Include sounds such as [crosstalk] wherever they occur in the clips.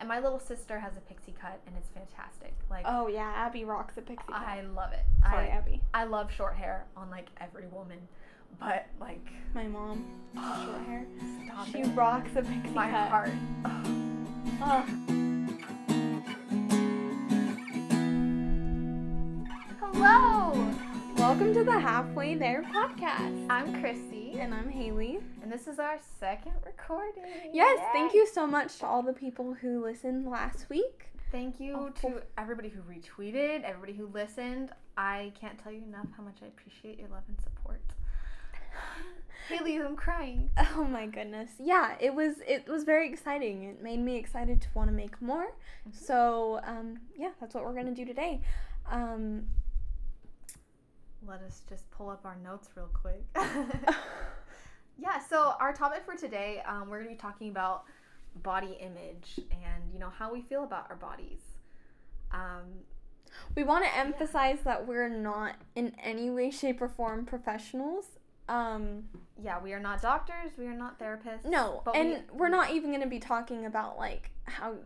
And my little sister has a pixie cut, and it's fantastic. Like, Oh yeah, Abby rocks a pixie cut. I love it. Sorry, I, Abby. I love short hair on like every woman, but like, My mom, short [sighs] hair. stop She it. rocks a pixie My cut. heart. Ugh. Welcome to the Halfway There podcast. I'm Chrissy, And I'm Haley. and this is our second recording. Yes, thank you so much to all the people who listened last week. Thank you Oh, to everybody who retweeted, everybody who listened. I can't tell you enough how much I appreciate your love and support. [laughs] Haley, I'm crying. Oh my goodness. Yeah, it was it was very exciting. It made me excited to want to make more. So, um, yeah, that's what we're going to do today. Um, Let us just pull up our notes real quick. [laughs] yeah, so our topic for today, um, we're going to be talking about body image and, you know, how we feel about our bodies. Um, we want to emphasize that we're not in any way shape or form professionals. Um, yeah, we are not doctors, we are not therapists. No, but and we, are not even going to be talking about like how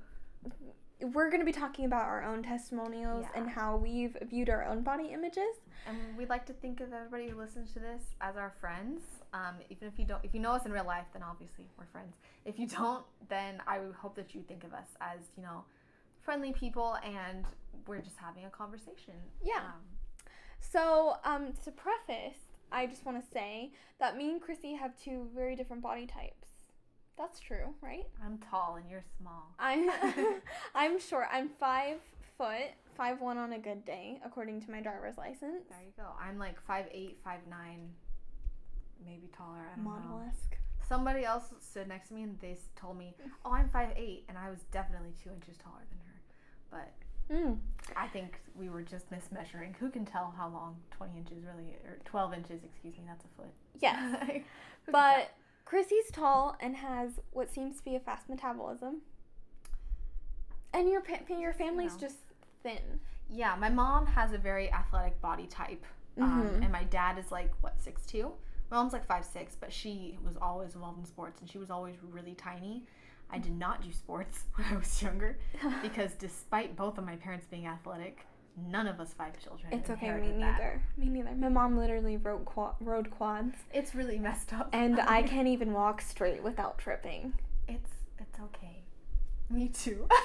we're going to be talking about our own testimonials Yeah. and how we've viewed our own body images. And we'd like to think of everybody who listens to this as our friends. Um, even if you don't, if you know us in real life, then obviously we're friends. If you don't, then I would hope that you think of us as you know, friendly people, and we're just having a conversation. Yeah. Um, So, um, to preface, I just want to say that me and Chrissy have two very different body types. That's true, right? I'm tall and you're small. I'm [laughs] [laughs] I'm short. I'm five foot, five one on a good day, according to my driver's license. There you go. I'm like five eight, five nine, maybe taller. I don't. Model-esque. Somebody else stood next to me and they told me, "Oh, I'm five eight, and I was definitely two inches taller than her." But Mm. I think we were just mismeasuring. Who can tell how long 20 inches really, or 12 inches, excuse me, that's a foot. Yes. [laughs] Can But Chrissy's tall and has what seems to be a fast metabolism. And your pa- your family's just thin. yeah, my mom has a very athletic body type. Um, Mhm. and my dad is like, what, six 6'2? My mom's like 5'6, but she was always involved in sports and she was always really tiny. I did not do sports [laughs] when I was younger [laughs] because despite both of my parents being athletic, none of us five children. It's okay, me inherited that. neither. Me neither. My mom literally rode qua- rode quads, It's really messed up. and [laughs] I can't even walk straight without tripping. It's it's okay. Me too. [laughs]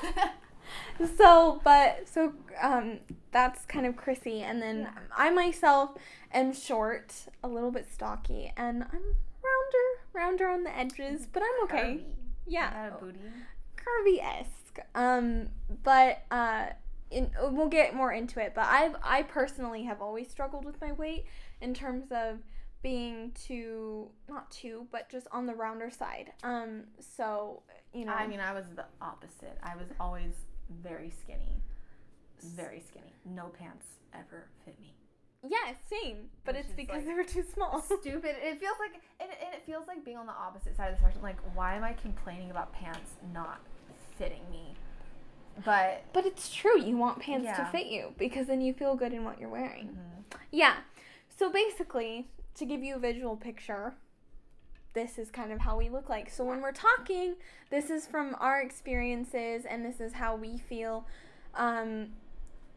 So, but so um, that's kind of Chrissy, and then Yeah. I myself am short, a little bit stocky, and I'm rounder, rounder on the edges, but I'm okay. Curvy. Yeah, Got a booty. curvy esque. Um, but uh, in, we'll get more into it. But I've I personally have always struggled with my weight in terms of being too not too, but just on the rounder side. Um, so you know, I mean, I was the opposite. I was always very skinny. Very skinny. No pants ever fit me. yeah, same. But Which it's because like, they were too small. [laughs] Stupid. It feels like and, and it feels like being on the opposite side of the spectrum. Like, why am I complaining about pants not fitting me? But But it's true. You want pants to fit you because then you feel good in what you're wearing. mhm. Yeah. So basically, to give you a visual picture, this is kind of how we look like. So when we're talking, this is from our experiences and this is how we feel. Um,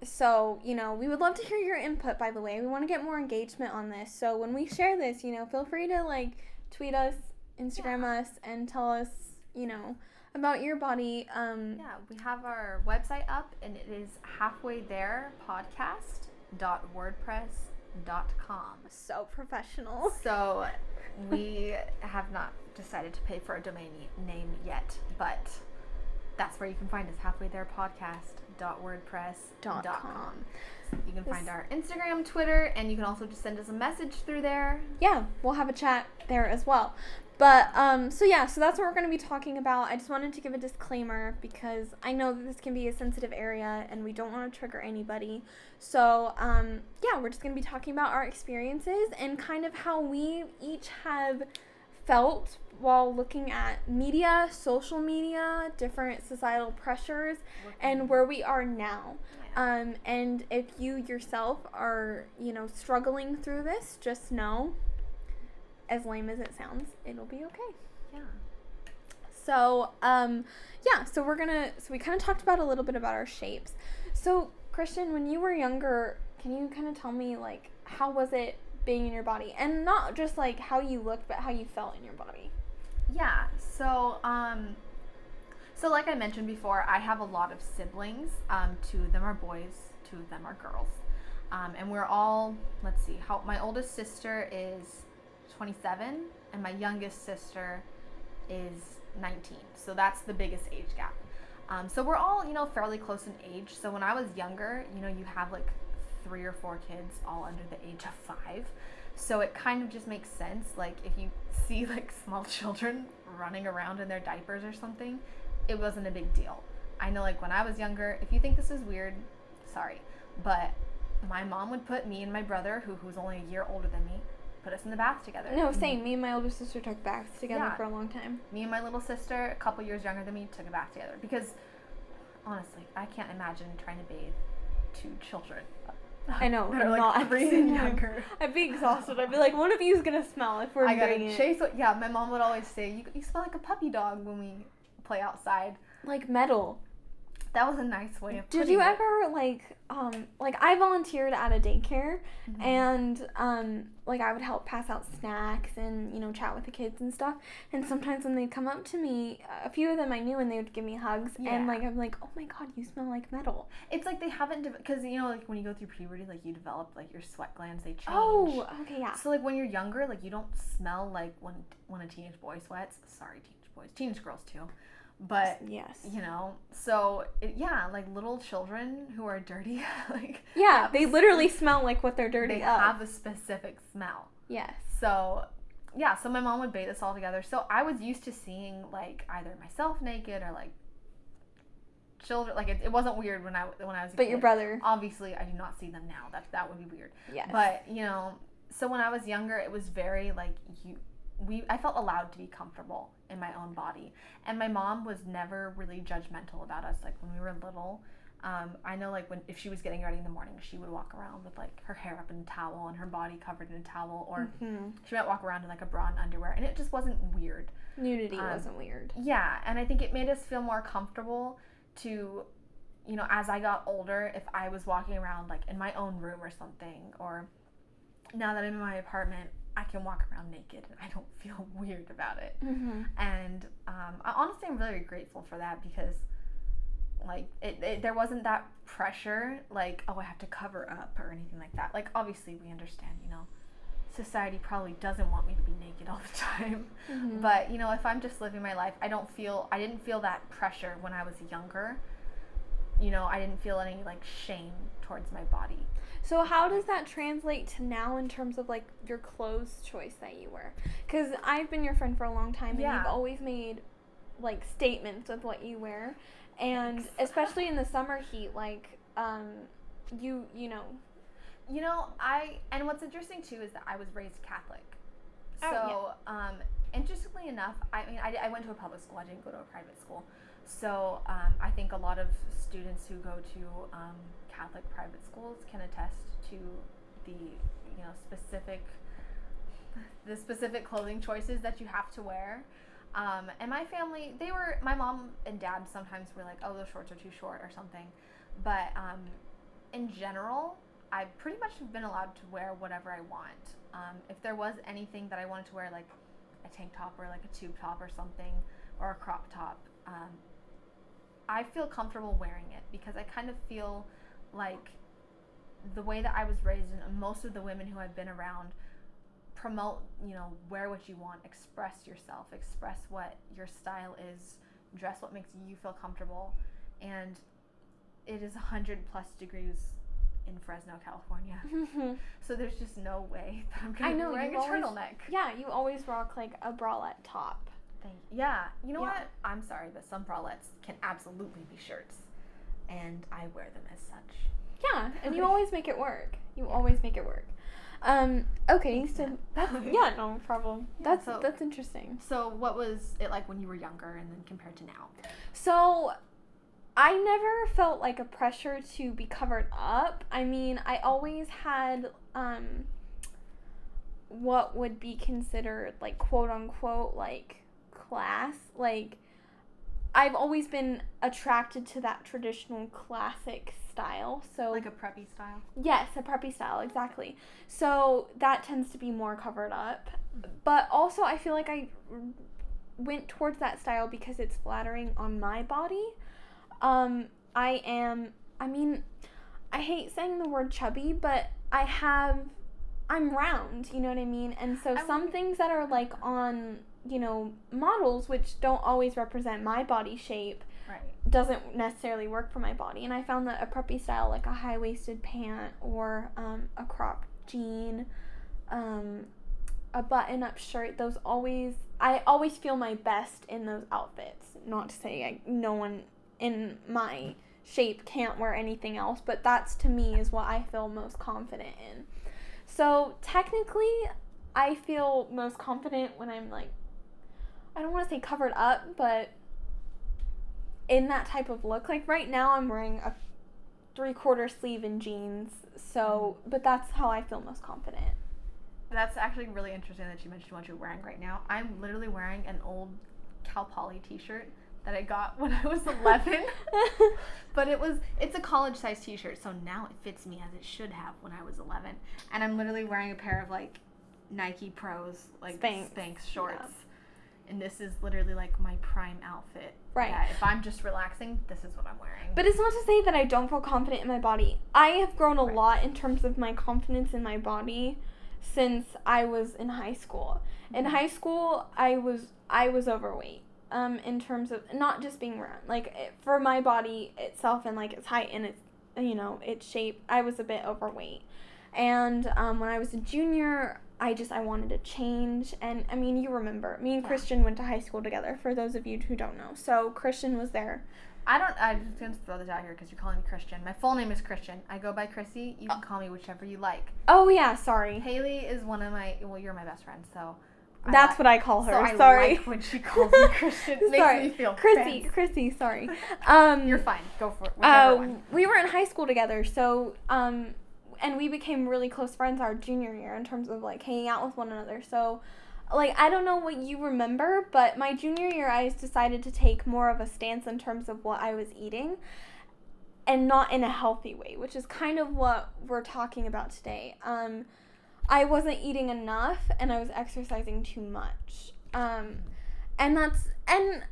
so, you know, we would love to hear your input, by the way. We want to get more engagement on this. So when we share this, you know, feel free to like tweet us, Instagram us, and tell us, you know, about your body. Um, yeah, we have our website up, and it is halfway there podcast.wordpress.com. So professional. So we have not decided to pay for a domain name yet, but that's where you can find us halfway there podcast.wordpress.com. Dot com. You can find our Instagram, Twitter, and you can also just send us a message through there. yeah, we'll have a chat there as well. But um, so yeah, so that's what we're going to be talking about. I just wanted to give a disclaimer because I know that this can be a sensitive area and we don't want to trigger anybody. So um, yeah, we're just going to be talking about our experiences and kind of how we each have felt while looking at media, social media, different societal pressures, and where we are now. Um, and if you yourself are, you know, struggling through this, just know, as lame as it sounds, it'll be okay. yeah. So, um, yeah, so we're gonna, so we kind of talked about a little bit about our shapes. So, Christian, when you were younger, can you kind of tell me, like, how was it being in your body? And not just like how you looked, but how you felt in your body. Yeah. So, um, so like I mentioned before, I have a lot of siblings. Um, two of them are boys, two of them are girls. Um, and we're all, let's see, how my oldest sister is 27 and my youngest sister is 19. So that's the biggest age gap. Um, so we're all, you know, fairly close in age. So when I was younger, you know, you have like three or four kids all under the age of five. So it kind of just makes sense. Like if you see like [laughs] small children running around in their diapers or something, it wasn't a big deal. I know like when I was younger, if you think this is weird, sorry, but my mom would put me and my brother, who who's only a year older than me, put us in the bath together. No, same. Mm-hmm. Me and my older sister took baths together Yeah. for a long time. Me and my little sister, a couple years younger than me, took a bath together because honestly, I can't imagine trying to bathe two children. I know, that are I'm like not- three and younger. [laughs] I'd be exhausted. I'd be like, one of you is gonna smell if we're I gotta doing chase. What, yeah, my mom would always say, you, "You smell like a puppy dog" when we play outside. Like metal. That was a nice way of. Did you it. ever like um like I volunteered at a daycare Mhm. and um like I would help pass out snacks and you know chat with the kids and stuff and sometimes when they'd come up to me a few of them I knew and they would give me hugs Yeah. and like I'm like oh my god you smell like metal It's like they haven't because you know like when you go through puberty, like you develop like your sweat glands they change. oh okay yeah So like when you're younger, like you don't smell like when when a teenage boy sweats. Sorry, teenage boys, teenage girls too. But yes you know, so it, yeah, like little children who are dirty, [laughs] like yeah they literally smell like what they're dirty they of have a specific smell. yes So yeah, so my mom would bathe us all together. So I was used to seeing like either myself naked or like children. Like it, it wasn't weird when I when I was but kid. your brother Obviously, I do not see them now. That that would be weird. yes But you know, so when I was younger, it was very like you. We I felt allowed to be comfortable in my own body, and my mom was never really judgmental about us. Like when we were little, um, I know like when if she was getting ready in the morning, she would walk around with like her hair up in a towel and her body covered in a towel, or Mhm. she might walk around in like a bra and underwear, and it just wasn't weird. nudity Um, wasn't weird Yeah, and I think it made us feel more comfortable to, you know, as I got older, if I was walking around like in my own room or something, or now that I'm in my apartment, I can walk around naked and I don't [laughs] feel weird about it. mm-hmm. And um, I, honestly, I'm very grateful for that because, like, it, it, there wasn't that pressure, like, oh, I have to cover up or anything like that. Like, obviously, we understand, you know, society probably doesn't want me to be naked all the [laughs] time. Mhm. But you know, if I'm just living my life, I don't feel I didn't feel that pressure when I was younger. You know, I didn't feel any like shame towards my body. So how does that translate to now in terms of like your clothes choice that you wear? Because I've been your friend for a long time, and Yeah. you've always made like statements with what you wear, and especially in the summer heat, like um, you you know, You know, I and what's interesting too is that I was raised Catholic. So, Oh, um, interestingly enough, I mean, I, I went to a public school. I didn't go to a private school. So, um, I think a lot of students who go to um, Catholic private schools can attest to the you know specific the specific clothing choices that you have to wear. Um, and my family, they were my mom and dad sometimes were like, "Oh, those shorts are too short" or something. But um, in general, I pretty much have been allowed to wear whatever I want. Um, if there was anything that I wanted to wear, like a tank top or like a tube top or something, or a crop top, um, I feel comfortable wearing it because I kind of feel like the way that I was raised and most of the women who I've been around promote, you know, wear what you want, express yourself, express what your style is, dress what makes you feel comfortable. And it is 100 plus degrees in Fresno, California. [laughs] [laughs] So there's just no way that I'm going to be wearing a always- turtleneck. yeah, you always rock like a bralette top. Thank Yeah, you know Yeah. what? I'm sorry, but some bralettes can absolutely be shirts. And I wear them as such. Yeah, and you always make it work. You always make it work. Um, okay, so that's [laughs] yeah, no problem. Yeah, That's so- that's interesting. So, what was it like when you were younger and then compared to now? So I never felt like a pressure to be covered up. I mean, I always had um what would be considered like quote unquote like class. Like I've always been attracted to that traditional classic style. So Like a preppy style. Yes, a preppy style, exactly. So that tends to be more covered up. But also, I feel like I went towards that style because it's flattering on my body. Um, I am, I mean, I hate saying the word chubby, but I have, I'm round, you know what I mean? And so I some would- things that are like on, you know, models, which don't always represent my body shape, Right. doesn't necessarily work for my body. And I found that a preppy style, like a high waisted pant or um, a crop jean, um, a button up shirt, those always, I always feel my best in those outfits. Not to say I, no one in my shape can't wear anything else, but that's to me is what I feel most confident in. So technically, I feel most confident when I'm like, I don't want to say covered up, but in that type of look. Like right now, I'm wearing a three quarter sleeve and jeans. So, mm-hmm. but that's how I feel most confident. That's actually really interesting that you mentioned what you're wearing right now. I'm literally wearing an old Cal Poly t-shirt that I got [laughs] when I was 11. [laughs] but it was it's a college size t-shirt, so now it fits me as it should have when I was 11. And I'm literally wearing a pair of like Nike Pros like Spanx. Spanx, shorts. And this is literally like my prime outfit. Right. that if I'm just relaxing, this is what I'm wearing. But it's not to say that I don't feel confident in my body. I have grown a Right. lot in terms of my confidence in my body since I was in high school. In Mhm. high school, I was I was overweight. Um, in terms of not just being round, like it, for my body itself and like its height and its you know its shape, I was a bit overweight. And um, when I was a junior, I just I wanted to change. And I mean, you remember me and Yeah. Christian went to high school together. For those of you who don't know, so Christian was there. I don't. I'm just gonna throw this out here because you're calling me Christian. My full name is Christian. I go by Chrissy. You can call me whichever you like. Oh yeah, sorry. Haley is one of my. Well, you're my best friend, so. I That's li- what I call her. So I sorry. like when she calls me Christian. [laughs] It makes sorry. me feel Chrissy. Chrissy, sorry. [laughs] Um You're fine. Go for it. Uh, one. we were in high school together, so um and we became really close friends our junior year in terms of like hanging out with one another. So like I don't know what you remember, but my junior year I decided to take more of a stance in terms of what I was eating and not in a healthy way, which is kind of what we're talking about today. Um I wasn't eating enough and I was exercising too much. Um and that's and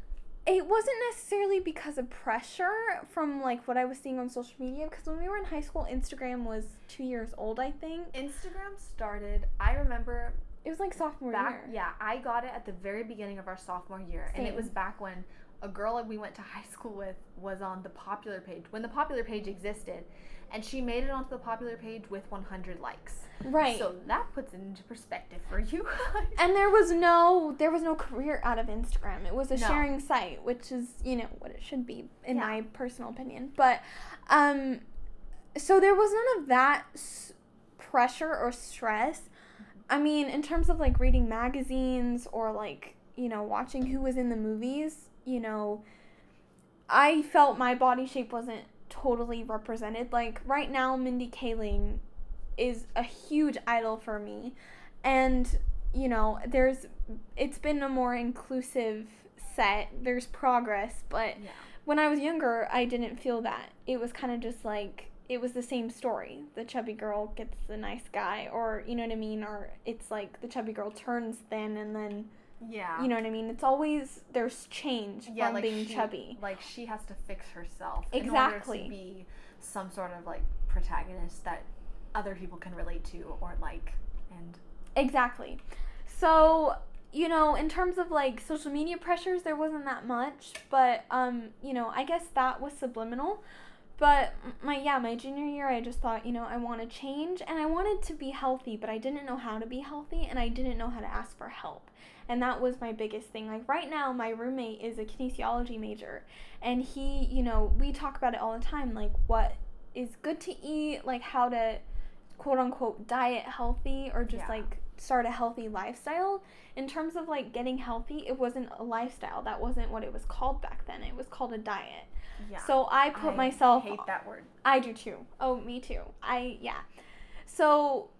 it wasn't necessarily because of pressure from like what I was seeing on social media because when we were in high school Instagram was 2 years old I think. Instagram started. I remember It was like sophomore back. year. Yeah, I got it at the very beginning of our sophomore year, and it was back when a girl that we went to [laughs] high school with was on the popular page when the popular page existed, and she made it onto the popular page with 100 likes. Right. So that puts it into perspective for you. guys. and there was no there was no career out of Instagram. It was a No. sharing site, which is, you know, what it should be in Yeah. my personal opinion. But um so there was none of that s- pressure or stress. I mean, in terms of like reading magazines or like, you know, watching who was in the movies, you know, I felt my body shape wasn't totally represented. Like right now Mindy Kaling is a huge idol for me. And, you know, there's it's been a more inclusive set. There's progress, but yeah. when I was younger, I didn't feel that. It was kind of just like it was the same story. The chubby girl gets the nice guy, or you know what I mean, or it's like the chubby girl turns thin and then Yeah. you know what I mean. It's always there's change yeah, from like being she, chubby. Like she has to fix herself Exactly. in order to be some sort of like protagonist that other people can relate to or like. And Exactly. So, you know, in terms of like social media pressures, there wasn't that much, but um, you know, I guess that was subliminal. But my yeah, my junior year, I just thought, you know, I want to change and I wanted to be healthy, but I didn't know how to be healthy and I didn't know how to ask for help. And that was my biggest thing. Like right now, my roommate is a kinesiology major, and he, you know, we talk about it all the time, like what is good to eat, like how to quote unquote diet healthy or just Yeah. like start a healthy lifestyle. In terms of like getting healthy, it wasn't a lifestyle. That wasn't what it was called back then. It was called a diet. yeah. So I put myself I hate that word. I do too. Oh, me too. I yeah. So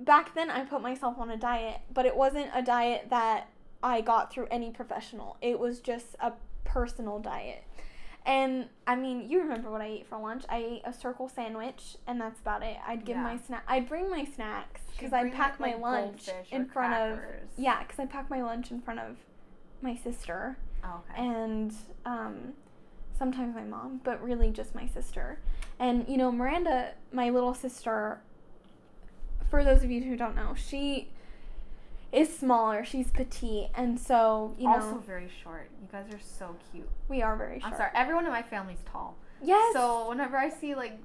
back then I put myself on a diet, but it wasn't a diet that I got through any professional. It was just a personal diet. And I mean, you remember what I ate for lunch? I ate a circle sandwich, and that's about it. I'd give Yeah. my snack. I'd bring my snacks because I'd pack my like, lunch in front of. crackers. Yeah, because I pack my lunch in front of my sister Oh, okay. and um, sometimes my mom, but really just my sister. And you know, Miranda, my little sister. For those of you who don't know, she is smaller. She's petite, and so you know also very short. You guys are so cute. we are very short. I'm sorry. Everyone in my family's tall. Yes. So whenever I see like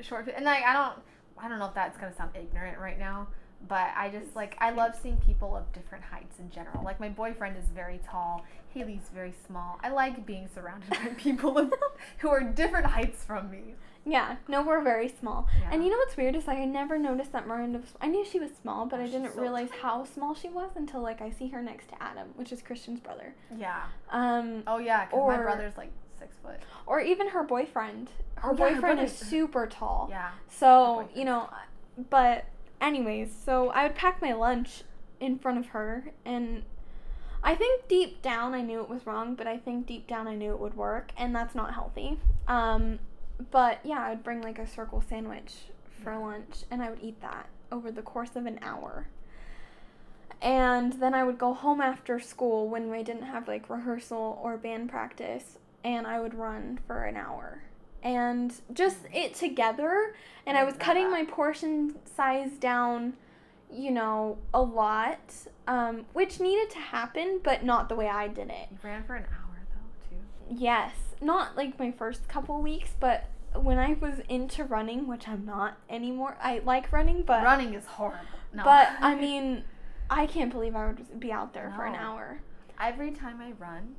short, and like I don't, I don't know if that's gonna sound ignorant right now, but I just like I love seeing people of different heights in general. Like my boyfriend is very tall. Haley's very small. I like being surrounded by [laughs] people who are different heights from me. Yeah, no, we're very small. Yeah. And you know what's weird is like I never noticed that Miranda was. I knew she was small, but Oh, I didn't so realize how small she was until like I see her next to Adam, which is Christian's brother. Yeah. Um, Oh yeah, because my brother's like six foot. or even her boyfriend. Her Oh, yeah, her boyfriend is super tall. Yeah. So, you know, but anyways, so I would pack my lunch in front of her and I think deep down I knew it was wrong, but I think deep down I knew it would work and that's not healthy. Um but yeah, I would bring like a circle sandwich for Yeah. lunch and I would eat that over the course of an hour. And then I would go home after school when we didn't have like rehearsal or band practice and I would run for an hour. And just it together and I was cutting my portion size down, you know, a lot, um, which needed to happen, but not the way I did it. You ran for an hour though too. Yes, not like my first couple weeks, but when I was into running, which I'm not anymore. I like running, but Running is horrible. No. but I [laughs] mean, I can't believe I would be out there for an hour. every time I run,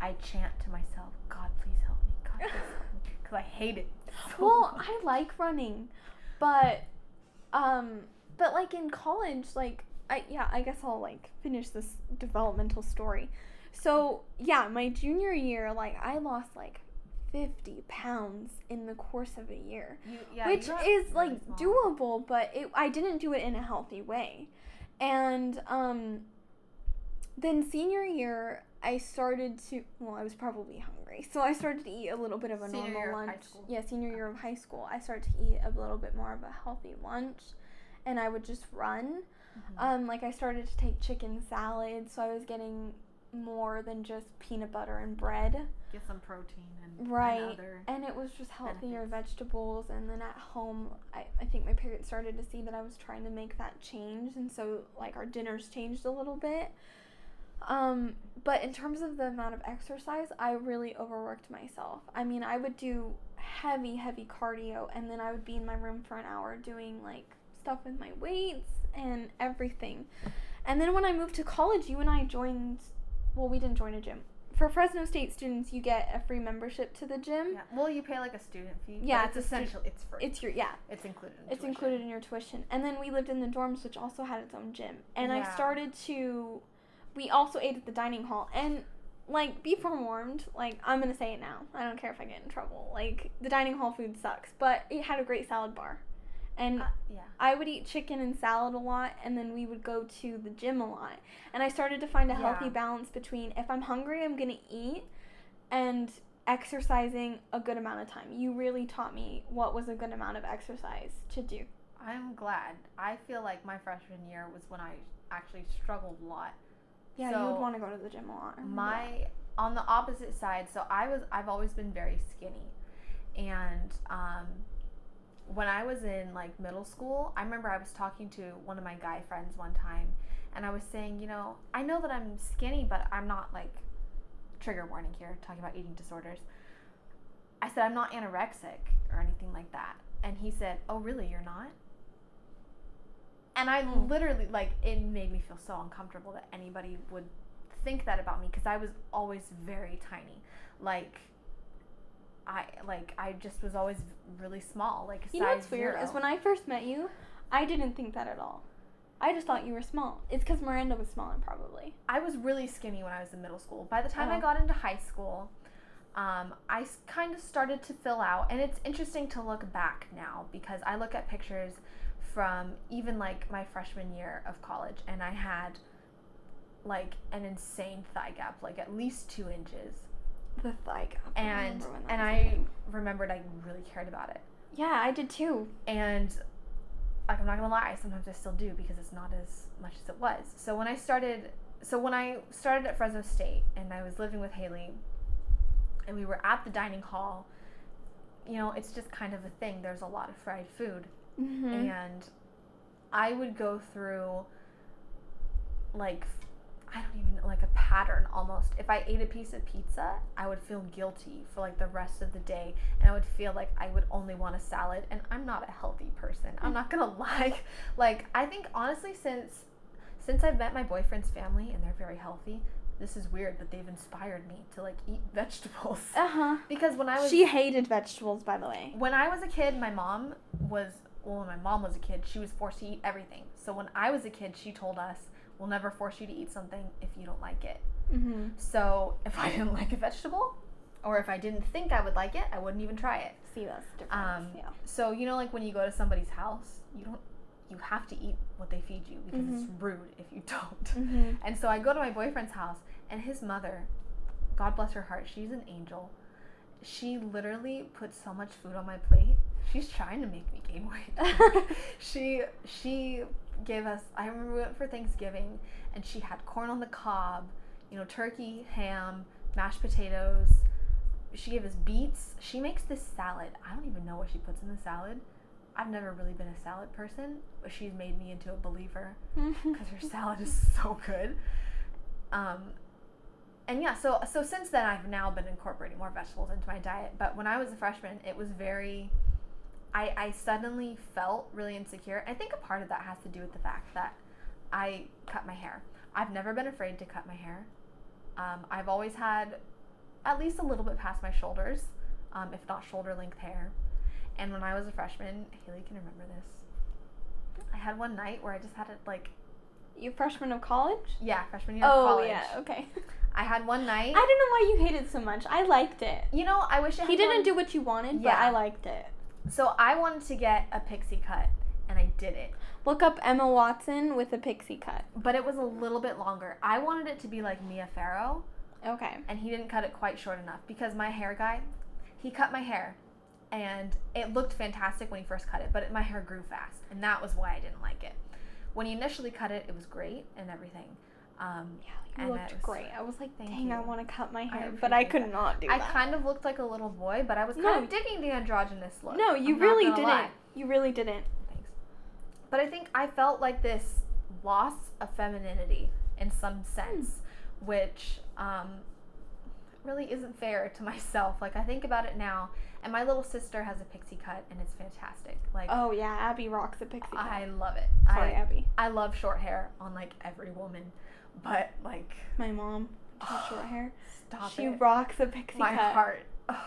I chant to myself, "God, please help me. God, please help [laughs] me," because I hate it. [laughs] so Well, much. I like running, but um, but like in college, like I yeah, I guess I'll like finish this developmental story. So yeah, my junior year, like I lost like fifty pounds in the course of a year, You- yeah, which is like small. doable, but it I didn't do it in a healthy way, and um, then senior year. I started to well, I was probably hungry, so I started to eat a little bit of a Senior normal year of high lunch. Yeah, senior year of high school, I started to eat a little bit more of a healthy lunch, and I would just run. Mhm. Um, like I started to take chicken salad, so I was getting more than just peanut butter and bread. Get some protein and, Right. and. And it was just healthier Benefits. vegetables. And then at home, I, I think my parents started to see that I was trying to make that change. And so, like, our dinners changed a little bit. Um, but in terms of the amount of exercise, I really overworked myself. I mean, I would do heavy, heavy cardio, and then I would be in my room for an hour doing, like, stuff with my weights and everything. And then when I moved to college, you and I joined, well, we didn't join a gym. For Fresno State students, you get a free membership to the gym. yeah. Well, you pay like a student fee. Yeah, it's, it's a stu- essential. It's free. It's your, yeah, it's included. In it's tuition. included in your tuition. And then we lived in the dorms, which also had its own gym. And I started to, we also ate at the dining hall. And, like, be forewarned, like, I'm going to say it now. I don't care if I get in trouble. Like, the dining hall food sucks, but it had a great salad bar. And Uh, yeah. I would eat chicken and salad a lot, and then we would go to the gym a lot. And I started to find a healthy Yeah. balance between if I'm hungry, I'm gonna eat, and exercising a good amount of time. You really taught me what was a good amount of exercise to do. I'm glad. I feel like my freshman year was when I actually struggled a lot. Yeah, you would want to go to the gym a lot. That. my on the opposite side so i was i've always been very skinny and um, when i was in like middle school i remember i was talking to one of my guy friends one time and i was saying you know i know that i'm skinny but i'm not like trigger warning here talking about eating disorders i said i'm not anorexic or anything like that and he said oh really you're not and i Hmm. literally like it made me feel so uncomfortable that anybody would think that about me because I was always very tiny. Like I like I just was always really small. Like You know what's weird zero. is when I first met you, I didn't think that at all. I just thought you were small. It's because Miranda was smaller, probably. I was really skinny when I was in middle school. By the time I Oh. got into high school, um, I kind of started to fill out, and it's interesting to look back now because I look at pictures from even like my freshman year of college, and I had like an insane thigh gap, like at least two inches. The thigh gap. and that and I thing. remembered I really cared about it. Yeah, I did too. And like I'm not gonna lie, sometimes I still do because it's not as much as it was. So when I started, so when I started at Fresno State and I was living with Haley, and we were at the dining hall, you know, it's just kind of a thing. There's a lot of fried food, Mm-hmm. and I would go through like I don't even like a pattern almost. If I ate a piece of pizza, I would feel guilty for like the rest of the day and I would feel like I would only want a salad and I'm not a healthy person. I'm not going [laughs] to lie. Like I think honestly since since I've met my boyfriend's family and they're very healthy, this is weird, but they've inspired me to like eat [laughs] vegetables. Uh huh. because when I was She hated vegetables, by the way. when I was a kid, my mom was well, when my mom was a kid, she was forced to eat everything. So when I was a kid, she told us, "We'll never force you to eat something if you don't like it." Mm-hmm. So [laughs] if I didn't like a vegetable, or if I didn't think I would like it, I wouldn't even try it. See, that's the difference. Um, yeah. So you know, like when you go to somebody's house, you don't, you have to eat what they feed you because it's rude if you [laughs] don't. Mm-hmm. And so I go to my boyfriend's house, and his mother, God bless her heart, she's an angel. She literally put so much food on my plate. She's trying to make me gain weight. [laughs] she she gave us. I remember we went for Thanksgiving, and she had corn on the cob, you know, turkey, ham, mashed potatoes. She gave us beets. She makes this salad. I don't even know what she puts in the salad. I've never really been a salad person, but she's made me into a believer [laughs] because her salad is so good. Um, and yeah, so so since then I've now been incorporating more vegetables into my diet. But when I was a freshman, it was very. I I suddenly felt really insecure. I think a part of that has to do with the fact that I cut my hair. I've never been afraid to cut my hair. Um, I've always had at least a little bit past my shoulders, um, if not shoulder length hair. And when I was a freshman, Haley can remember this. I had one night where I just had it like You freshman of college? yeah, freshman year of college. Oh yeah, okay. [laughs] I had one night. I don't know why you hated it so much. I liked it. you know, I wish I He didn't one- do what you wanted, but Yeah. I liked it. So I wanted to get a pixie cut, and I did it. Look up Emma Watson with a pixie cut. But it was a little bit longer. I wanted it to be like Mia Farrow, Okay. and he didn't cut it quite short enough because my hair guy, he cut my hair, and it looked fantastic when he first cut it, but it, my hair grew fast, and that was why I didn't like it. When he initially cut it, it was great and everything. Um, Yeah, you looked was- great. I was like, Thank dang, I want to cut my I hair, but I could that. not do I that. I kind of looked like a little boy, but I was kind No. of digging the androgynous look. no, you I'm really didn't. lie. You really didn't. Thanks. But I think I felt like this loss of femininity in some sense, which um, really isn't fair to [laughs] myself. Like I think about it now, and my little sister has a pixie cut, and it's fantastic. Like Oh yeah, Abby rocks a pixie cut. I love it. Sorry, I Abby. I love short hair on like every woman, but like My mom has short [sighs] hair. stop she it. rocks a pixie my cut. heart. Ugh. [sighs]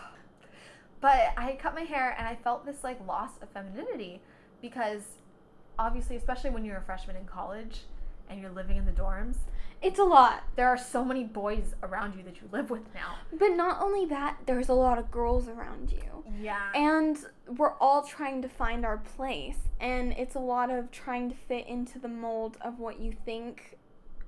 But I cut my hair and I felt this like loss of femininity because obviously, especially when you're a freshman in college and you're living in the dorms, It's a lot. there are so many boys around you that you live with now. But not only that, there's a lot of girls around you. Yeah. And we're all trying to find our place. And it's a lot of trying to fit into the mold of what you think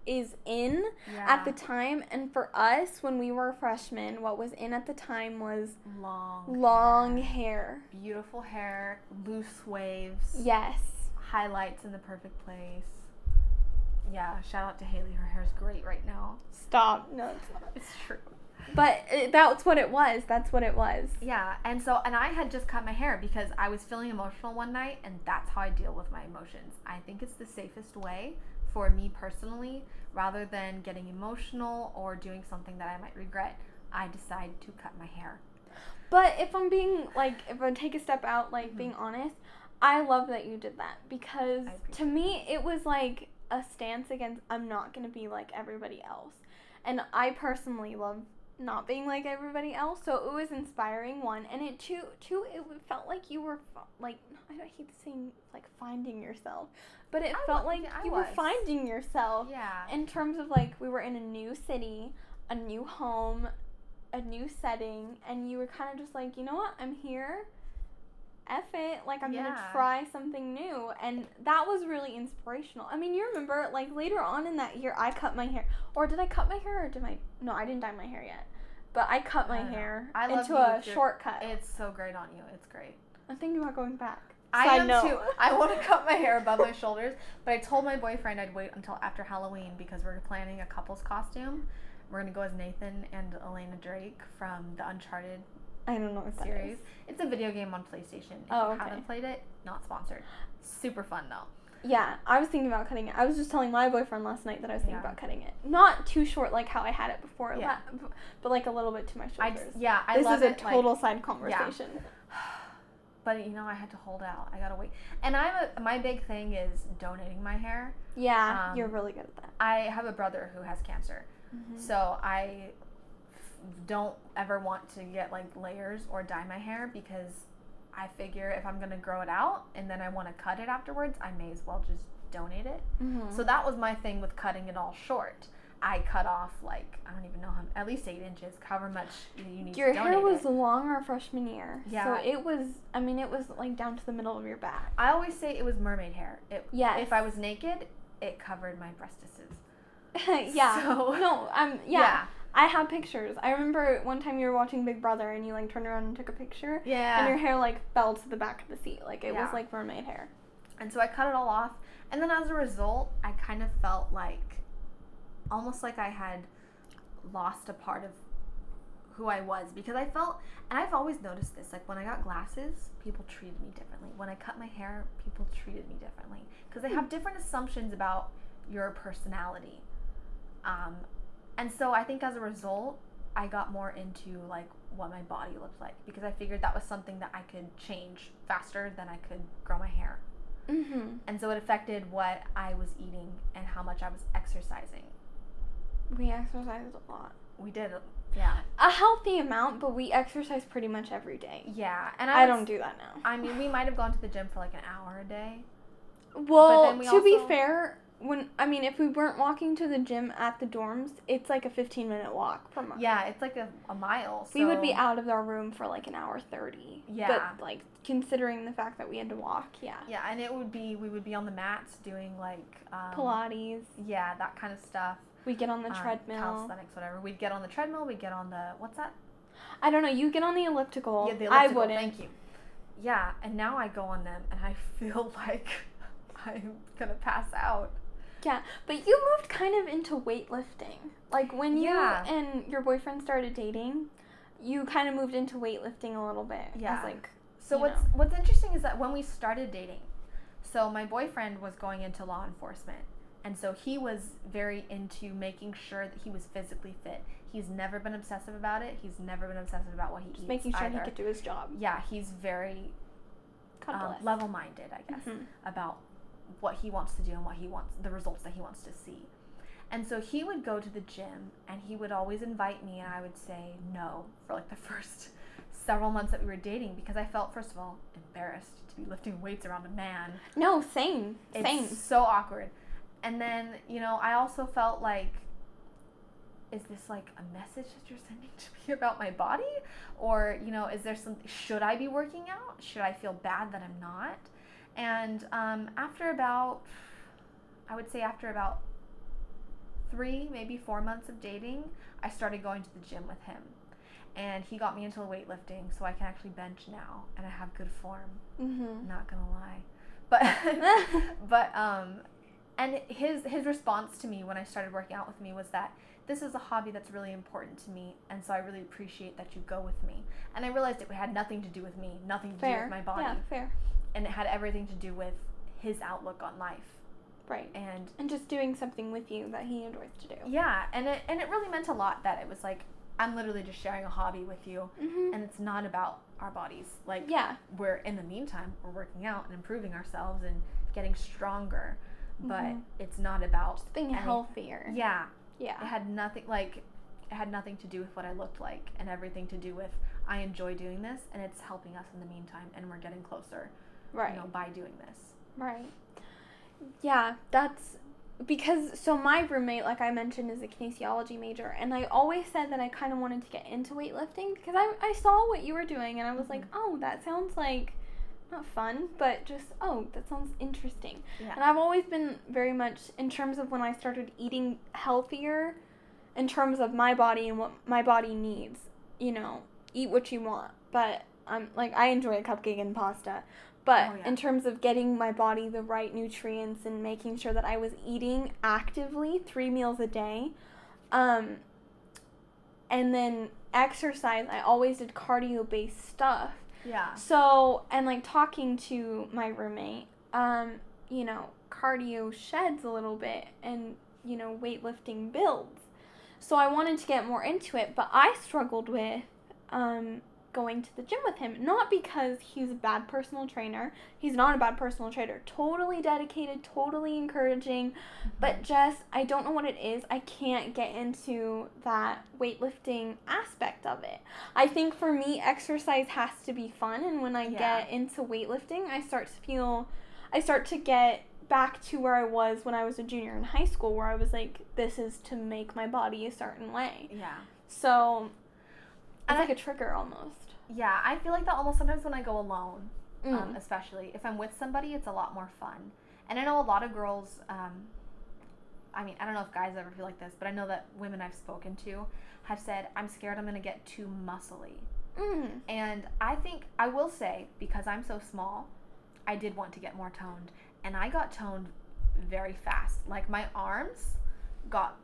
is in at the time. And for us, when we were freshmen, what was in at the time was long, long hair, hair. beautiful hair, loose waves, Yes. highlights in the perfect place. Yeah, shout out to Haley. Her hair's great right now. Stop. No, it's not. [laughs] It's true. But it, that's what it was. That's what it was. Yeah, and so and I had just cut my hair because I was feeling emotional one night, and that's how I deal with my emotions. I think it's the safest way for me personally, rather than getting emotional or doing something that I might regret. I decide to cut my hair. But if I'm being like, if I take a step out, like Mhm. being honest, I love that you did that because to me it was like a stance against I'm not gonna be like everybody else, and I personally love not being like everybody else. So it was inspiring one, and it two two it felt like you were like I hate saying like finding yourself, but it I felt wa- like I you were finding yourself Yeah. in terms of like we were in a new city, a new home, a new setting, and you were kind of just like, you know what, I'm here. F it, like I'm gonna try something new, and that was really inspirational. I mean, you remember like later on in that year, I cut my hair, or did I cut my hair, or did I? No, I didn't dye my hair yet. but I cut my I know. hair I into a your- shortcut. It's so great on you. It's great. I'm thinking about going back. I am note. too. [laughs] I want to cut my hair above my shoulders, but I told my boyfriend I'd wait until after Halloween because we're planning a couple's costume. We're gonna go as Nathan and Elena Drake from the Uncharted I don't know what series. It's a video game on PlayStation. If Oh, you okay. haven't played it, not sponsored. Super fun though. Yeah, I was thinking about cutting it. I was just telling my boyfriend last night that I was thinking Yeah. about cutting it. Not too short like how I had it before, Yeah. but, but like a little bit to my I shoulders. just, yeah, I this love is a it. like- total side conversation. But you know, I had to hold out. I gotta wait. And I'm a, my big thing is donating my hair. Yeah, Um, you're really good at that. I have a brother who has cancer. Mhm. So I don't ever want to get like layers or dye my hair because I figure if I'm gonna grow it out and then I want to cut it afterwards, I may as well just donate it. Mhm. So that was my thing with cutting it all short. I cut off like I don't even know how at least eight inches, however much you need Your to donate Your hair was it. long our freshman year. Yeah. So it was, I mean, it was like down to the middle of your back. I always say it was mermaid hair. It, Yes. If I was naked, it covered my breastises. [laughs] yeah. So- [laughs] no, um, [laughs] yeah. I have pictures. I remember one time you were watching Big Brother and you like turned around and took a picture. Yeah. And your hair like fell to the back of the seat. Like it Yeah. was like mermaid hair. And so I cut it all off. And then as a result, I kind of felt like almost like I had lost a part of who I was because I felt, and I've always noticed this, like when I got glasses, people treated me differently. When I cut my hair, people treated me differently because they have different assumptions about your personality. Um, and so I think as a result, I got more into like what my body looked like because I figured that was something that I could change faster than I could grow my hair. Mm-hmm. And so it affected what I was eating and how much I was exercising. We exercised a lot. We did, yeah. A healthy amount, but we exercise pretty much every day. Yeah. And I I, was- don't do that now. I mean, we might have gone to the gym for like an hour a day. Well, we to be fair, when I mean, if we weren't walking to the gym at the dorms, it's like a 15 minute walk from our Yeah, it's like a, a mile. We would be out of our room for like an hour 30. Yeah. But like considering the fact that we had to walk, yeah. Yeah, and it would be, we would be on the mats doing like, um, Pilates. Yeah, that kind of stuff. We get on the um, treadmill. Calisthenics, whatever. We'd get on the treadmill, we'd get on the, what's that? I don't know. You get on the elliptical. yeah, the I wouldn't. Thank you. Yeah, and now I go on them and I [laughs] feel like [laughs] I'm gonna pass out. Yeah, but you moved kind of into weightlifting. Like when you Yeah. and your boyfriend started dating, you kind of moved into weightlifting a little bit. Yeah. Like So what's know. what's interesting is that when we started dating, so my boyfriend was going into law enforcement, and so he was very into making sure that he was physically fit. He's never been obsessive about it. He's never been obsessive about what he just eats. making sure either. he could do his job. Yeah, he's very um, level-minded, I guess, Mhm. about what he wants to do and what he wants, the results that he wants to see. And so he would go to the gym, and he would always invite me, and I would say no for like the [laughs] first several months that we were dating because I felt, first of all, embarrassed to be lifting weights around a man. No, same. It's Same. so awkward. And then, you know, I also felt like, is this like a message that you're sending to me [laughs] about my body? Or, you know, is there something, should I be working out? Should I feel bad that I'm not? And um, after about, I would say after about three, maybe four months of dating, I started going to the gym with him. And he got me into weightlifting so I can actually bench now and I have good form Mm-hmm. not gonna lie but [laughs] but um and his his response to me when i started working out with me was that this is a hobby that's really important to me and so i really appreciate that you go with me and i realized it had nothing to do with me nothing to do with my body Yeah, fair. and it had everything to do with his outlook on life Right. and And just doing something with you that he enjoys to do. yeah and it and it really meant a lot that it was like i'm literally just sharing a hobby with you Mm-hmm. and it's not about our bodies like yeah. we're in the meantime we're working out and improving ourselves and getting stronger but Mhm. it's not about Just being any- healthier. yeah Yeah. it had nothing like it had nothing to do with what i looked like and everything to do with i enjoy doing this and it's helping us in the meantime and we're getting closer Right. you know by doing this Right. Yeah, that's because so my roommate, like I mentioned, is a kinesiology major, and I always said that I kind of wanted to get into weightlifting because I, I saw what you were doing, and I was like, Mhm. oh, that sounds like not fun, but just oh, that sounds interesting. yeah And I've always been very much in terms of when I started eating healthier in terms of my body and what my body needs. You know, eat what you want, but I'm like I enjoy a cupcake and pasta. But Oh, yeah. in terms of getting my body the right nutrients and making sure that I was eating actively three meals a day, um, and then exercise, I always did cardio based stuff. Yeah. So, and like talking to my roommate, um, you know, cardio sheds a little bit and, you know, weightlifting builds. So I wanted to get more into it, but I struggled with um, going to the gym with him. Not because he's a bad personal trainer, he's not a bad personal trainer. Totally dedicated, totally encouraging, but mm-hmm. just, I don't know what it is. I can't get into that weightlifting aspect of it. I think for me, exercise has to be fun, and when I Yeah. get into weightlifting, I start to feel, I start to get back to where I was when I was a junior in high school, where I was like, this is to make my body a certain way. Yeah. So, it's And like I- a trigger almost. Yeah, I feel like that almost sometimes when I go alone, um, Mm. especially if I'm with somebody, it's a lot more fun. And I know a lot of girls. Um, I mean, I don't know if guys ever feel like this, but I know that women I've spoken to have said, "I'm scared I'm gonna get too muscly." Mm. And I think I will say because I'm so small, I did want to get more toned, and I got toned very fast. Like my arms got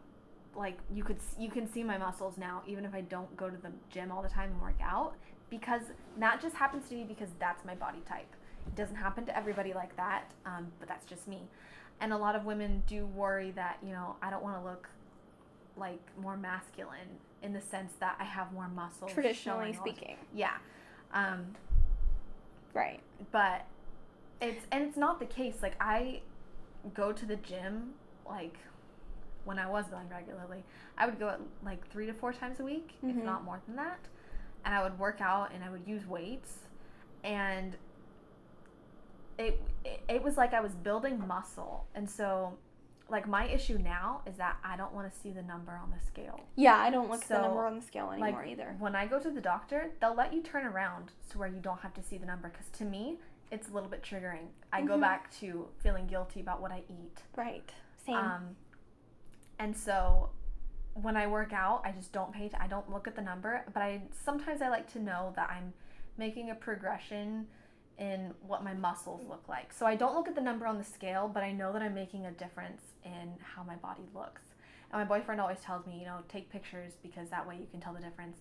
like you could you can see my muscles now even if I don't go to the gym all the time and work out because that just happens to me because that's my body type. It doesn't happen to everybody like that, um, but that's just me. And a lot of women do worry that you know I don't want to look like more masculine in the sense that I have more muscles. Traditionally speaking. yeah. Um, Right. but it's and it's not the case. Like I go to the gym like when I was going regularly. I would go at like three to four times a week, if Mhm. not more than that. And I would work out and I would use weights and it, it it was like I was building muscle. And so like my issue now is that I don't want to see the number on the scale. Yeah, I don't look at the So, number on the scale anymore like either. when I go to the doctor, they'll let you turn around to where you don't have to see the number. Because to me, it's a little bit triggering. I go Mhm. back to feeling guilty about what I eat. Right. Same. Um, and so when I work out, I just don't pay. I don't look at the number, but I sometimes I like to know that I'm making a progression in what my muscles look like. So I don't look at the number on the scale, but I know that I'm making a difference in how my body looks. And my boyfriend always tells me, you know, take pictures because that way you can tell the difference.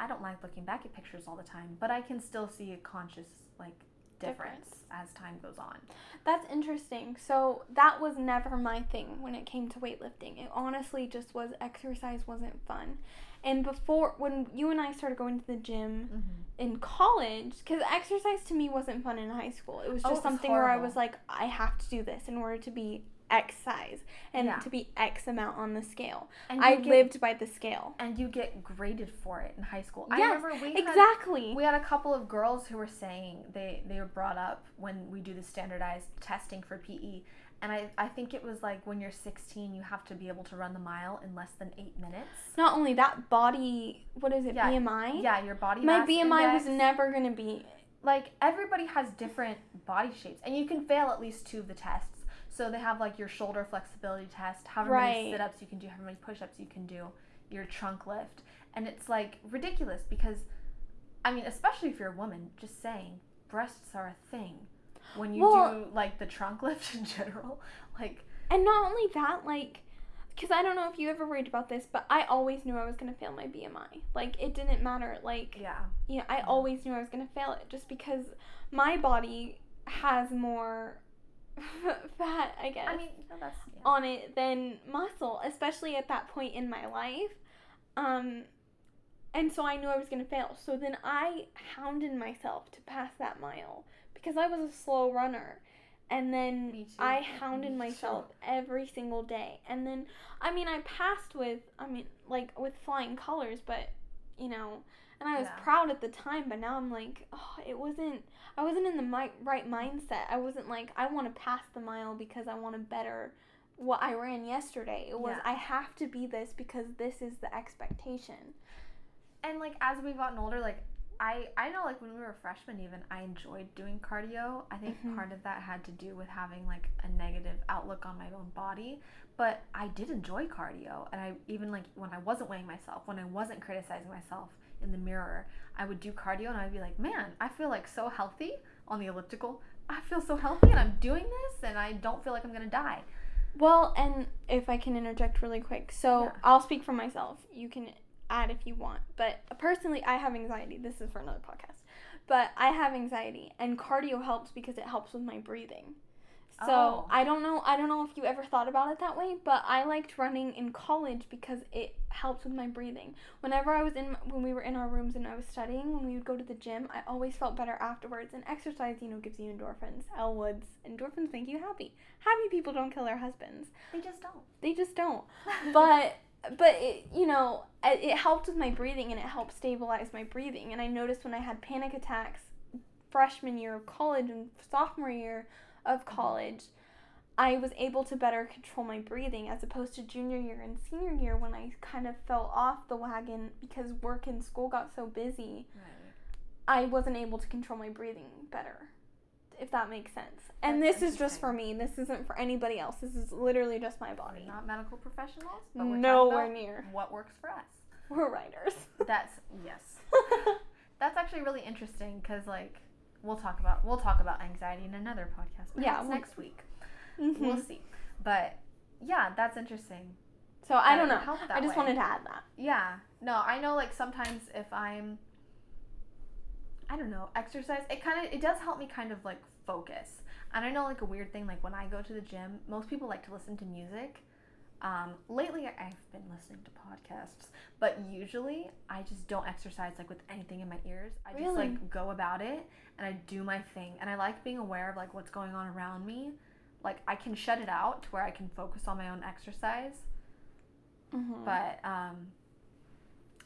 I don't like looking back at pictures all the time, but I can still see a conscious like difference, as time goes on. That's interesting. So that was never my thing when it came to weightlifting. It honestly just was exercise wasn't fun. And before when you and I started going to the gym Mm-hmm. in college, because exercise to me wasn't fun in high school. It was Oh, just it was something where I was like, I have to do this in order to be X size and Yeah. to be X amount on the scale. And I get- lived by the scale. and you get graded for it in high school. I remember we had, Exactly. we had a couple of girls who were saying they they were brought up when we do the standardized testing for PE, and I I think it was like when you're 16 you have to be able to run the mile in less than eight minutes. Not only that, body. What is it? Yeah. BMI. Yeah, your body. My BMI index. was never gonna be. like everybody has different body shapes, and you can fail at least two of the tests. So they have like your shoulder flexibility test, however Right. many sit ups you can do, however many push ups you can do, your trunk lift. And it's like ridiculous because, I mean, especially if you're a woman, just saying, breasts are a thing. When you Well- do like the trunk [laughs] lift in general, like, And not only that, like, because I don't know if you ever read about this, but I always knew I was gonna fail my BMI. Like, it didn't matter. Like, yeah. you know, I always knew I was gonna fail it just because my body has more [laughs] fat, I guess, I mean, no, that's. Yeah. on it than muscle, especially at that point in my life. Um, and so I knew I was gonna fail. So then I hounded myself to pass that mile because I was a slow runner. And then. I Me hounded too. [laughs] myself every single day. And then, I mean, I passed with, I mean, like with flying colors, but, you know, and I was Yeah. proud at the time, but now I'm like, oh, it wasn't, I wasn't in the mi- right mindset. I wasn't like, I want to pass the mile because I want to better what I ran yesterday. It was, Yeah. I have to be this because this is the expectation. and like as we've gotten older, like I I know like when we were freshmen even I enjoyed doing cardio. I think Mhm. part of that had to do with having like a negative outlook on my own body, but I did enjoy cardio and I even like when I wasn't weighing myself, when I wasn't criticizing myself in the mirror, I would do cardio and I'd be like, "Man, I feel like so healthy on the elliptical. I feel so healthy and I'm doing this and I don't feel like I'm to die." Well, and if I can interject really quick, so Yeah. I'll speak for myself. You can add if you want, but personally, I have anxiety. This is for another podcast, but I have anxiety, and cardio helps because it helps with my breathing. So Oh. I don't know. I don't know if you ever thought about it that way, but I liked running in college because it helped with my breathing. Whenever I was in, when we were in our rooms and I was studying, when we would go to the gym, I always felt better afterwards. And exercise, you know, gives you endorphins. Elle Woods, endorphins make you happy. Happy people don't kill their husbands They just don't. they just don't [laughs] but but it, you know it, it helped with my breathing and it helped stabilize my breathing and i noticed when i had panic attacks freshman year of college and sophomore year of college i was able to better control my breathing as opposed to junior year and senior year when i kind of fell off the wagon because work and school got so busy right. I wasn't able to control my breathing better, if that makes sense. And That's this is just for me. This isn't for anybody else. This is literally just my We're body. not medical professionals, but we're Nowhere near. what works for us. We're writers. That's yes. [laughs] That's actually really interesting because like we'll talk about we'll talk about anxiety in another podcast. Yeah, we'll- next week. Mhm. We'll see. But yeah, that's interesting. So I don't know. I just way. wanted to add that. Yeah. No, I know like sometimes if I'm I don't know, exercise, it kind of it does help me kind of like focus. And I know like a weird thing like when I go to the gym, most people like to listen to music. Um, lately I've been listening to podcasts, but usually I just don't exercise like with anything in my ears. I just like go about it and I do my thing. And I like being aware of like what's going on around me. Like I can shut it out to where I can focus on my own exercise. Mm-hmm. But um,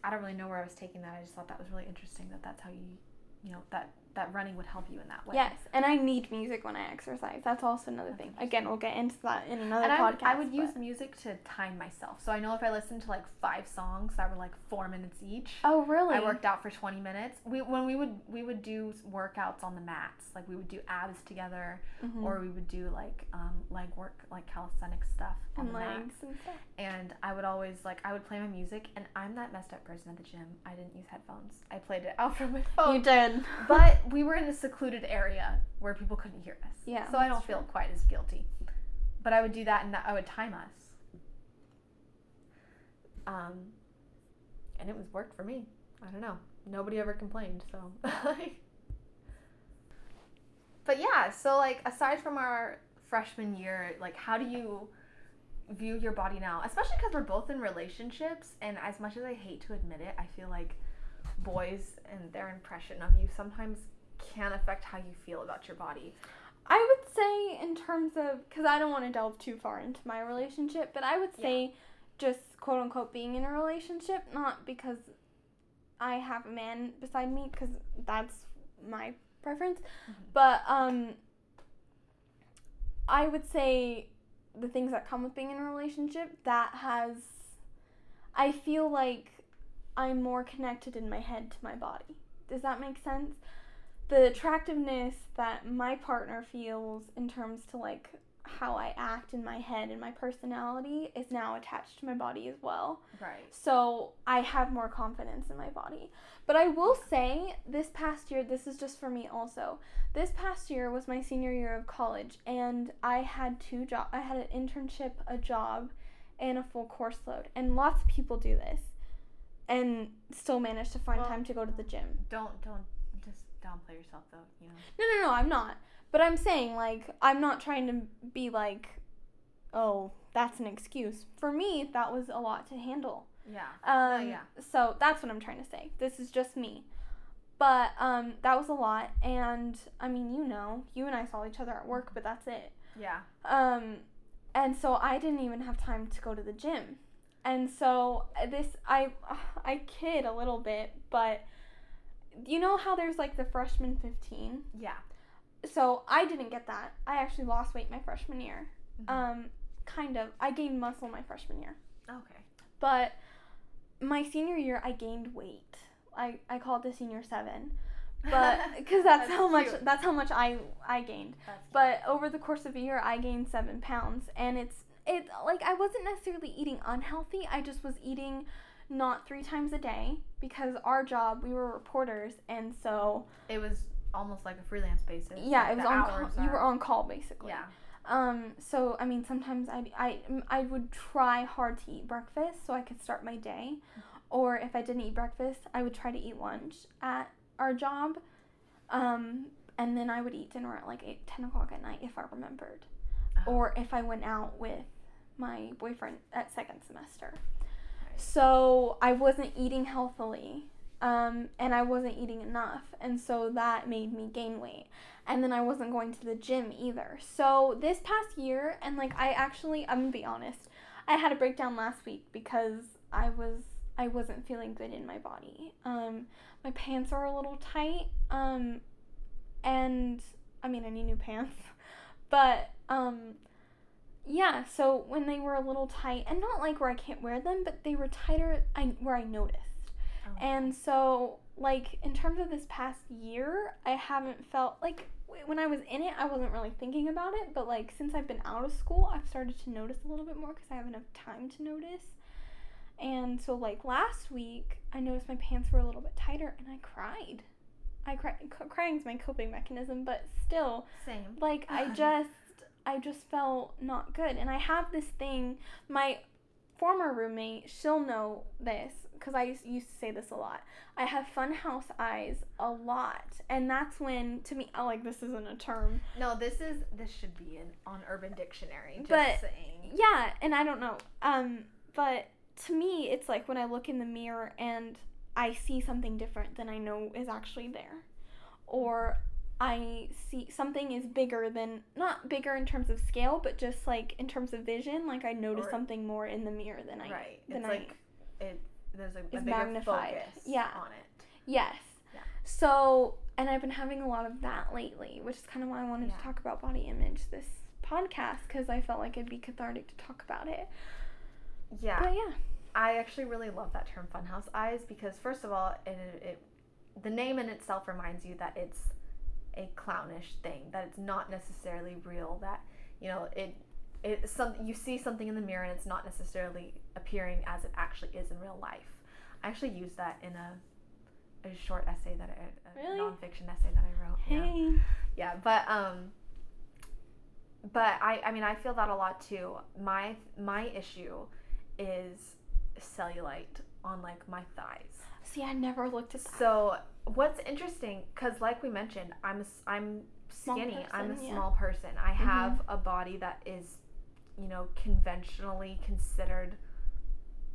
I don't really know where I was taking that. I just thought that was really interesting that that's how you, you know, that that running would help you in that way. yes, and I need music when I exercise. That's also another thing. Again, we'll get into that in another And I would, podcast. I would use music to time myself. So I know if I listened to like five songs that were like four minutes each, Oh really? I worked out for 20 minutes. We when we would we would do workouts on the mats. Like we would do abs together, Mhm. or we would do like um, leg work, like calisthenic stuff on and the mats. legs and stuff. and I would always like I would play my music and I'm that messed up person at the gym. I didn't use headphones. I played it out from my phone. You did. but we were in a secluded area where people couldn't hear us. Yeah, So I don't feel true. quite as guilty. But I would do that and that I would time us. Um and it was worked for me. I don't know. Nobody ever complained, so [laughs] But yeah, so like aside from our freshman year, like how do you view your body now? Especially cuz we're both in relationships and as much as I hate to admit it, I feel like boys and their impression of you sometimes can affect how you feel about your body. I would say, in terms of, because I don't want to delve too far into my relationship, but I would say just quote unquote being in a relationship, not because I have a man beside me, because that's my preference, Mhm. but um, I would say the things that come with being in a relationship that has, I feel like I'm more connected in my head to my body. Does that make sense? The attractiveness that my partner feels in terms to like how I act in my head and my personality is now attached to my body as well. Right. So I have more confidence in my body. But I will say this past year, this is just for me also. This past year was my senior year of college and I had two job I had an internship, a job, and a full course load. And lots of people do this and still manage to find Well- time to go to the gym. Don't don't downplay yourself though, you know. No, no, no, I'm not. But I'm saying, like, I'm not trying to be like, oh, that's an excuse. For me, that was a lot to handle. Yeah. Um, yeah. So that's what I'm trying to say. This is just me. But um, that was a lot. And I mean, you know, you and I saw each other at work, but that's it. Yeah. Um, and so I didn't even have time to go to the gym. And so uh, this, I, [sighs] I kid a little bit, but you know how there's like the freshman 15? Yeah. so I didn't get that. I actually lost weight my freshman year. Mhm. Um, kind of. I gained muscle my freshman year, okay. but my senior year I gained weight. I, I call it the senior seven, but [laughs] because that's, That's how much cute. that's how much I I gained. But over the course of a year, I gained seven pounds, and it's it like I wasn't necessarily eating unhealthy. I just was eating not three times a day because our job we were reporters, and so it was almost like a freelance basis. yeah, like it was on call, hours you were on call basically. Yeah. Um, so I mean, sometimes I I I would try hard to eat breakfast so I could start my day, or if I didn't eat breakfast, I would try to eat lunch at our job, um, and then I would eat dinner at like eight, 10 o'clock at night if I remembered, Oh. or if I went out with my boyfriend at second semester. So I wasn't eating healthily, um, and I wasn't eating enough, and so that made me gain weight. And then I wasn't going to the gym either. So this past year, and like I actually, I'm gonna be honest, I had a breakdown last week because I was I wasn't feeling good in my body. Um, my pants are a little tight, um, and I mean I need new pants, [laughs] but um, yeah. So when they were a little tight, and not like where I can't wear them, but they were tighter, I where I noticed. Oh. And so, like, in terms of this past year, I haven't felt like when I was in it, I wasn't really thinking about it. But, like, since I've been out of school, I've started to notice a little bit more because I have enough time to notice. And so, like, last week, I noticed my pants were a little bit tighter and I cried. I cried. C- crying's my coping mechanism, but still, Same. like I [laughs] just I just felt not good. And I have this thing my former roommate she'll know this because I used, used to say this a lot. I have fun house eyes a lot. And that's when to me I like this isn't a term. No, this is this should be in on Urban Dictionary. Just But- saying. yeah and I don't know. Um but to me it's like when I look in the mirror and I see something different than I know is actually there. Or I see something is bigger than not bigger in terms of scale, but just like in terms of vision. Like I notice Or- something more in the mirror than I right. than It's I like it. There's a, a bigger magnified. focus Yeah. on it. yes. Yeah. So and I've been having a lot of that lately, which is kind of why I wanted Yeah. to talk about body image this podcast because I felt like it'd be cathartic to talk about it. Yeah. But yeah, I actually really love that term funhouse eyes because first of all, it, it the name in itself reminds you that it's a clownish thing, that it's not necessarily real, that you know, it it some you see something in the mirror and it's not necessarily appearing as it actually is in real life. I actually used that in a a short essay that I a Really? nonfiction essay that I wrote. yeah. hey, Yeah, but um but I I mean I feel that a lot too. My my issue is cellulite on like my thighs. See, I never looked at that. So what's interesting cuz like we mentioned, I'm I'm skinny. I'm a person, yeah. small person. I Mhm. have a body that is you know conventionally considered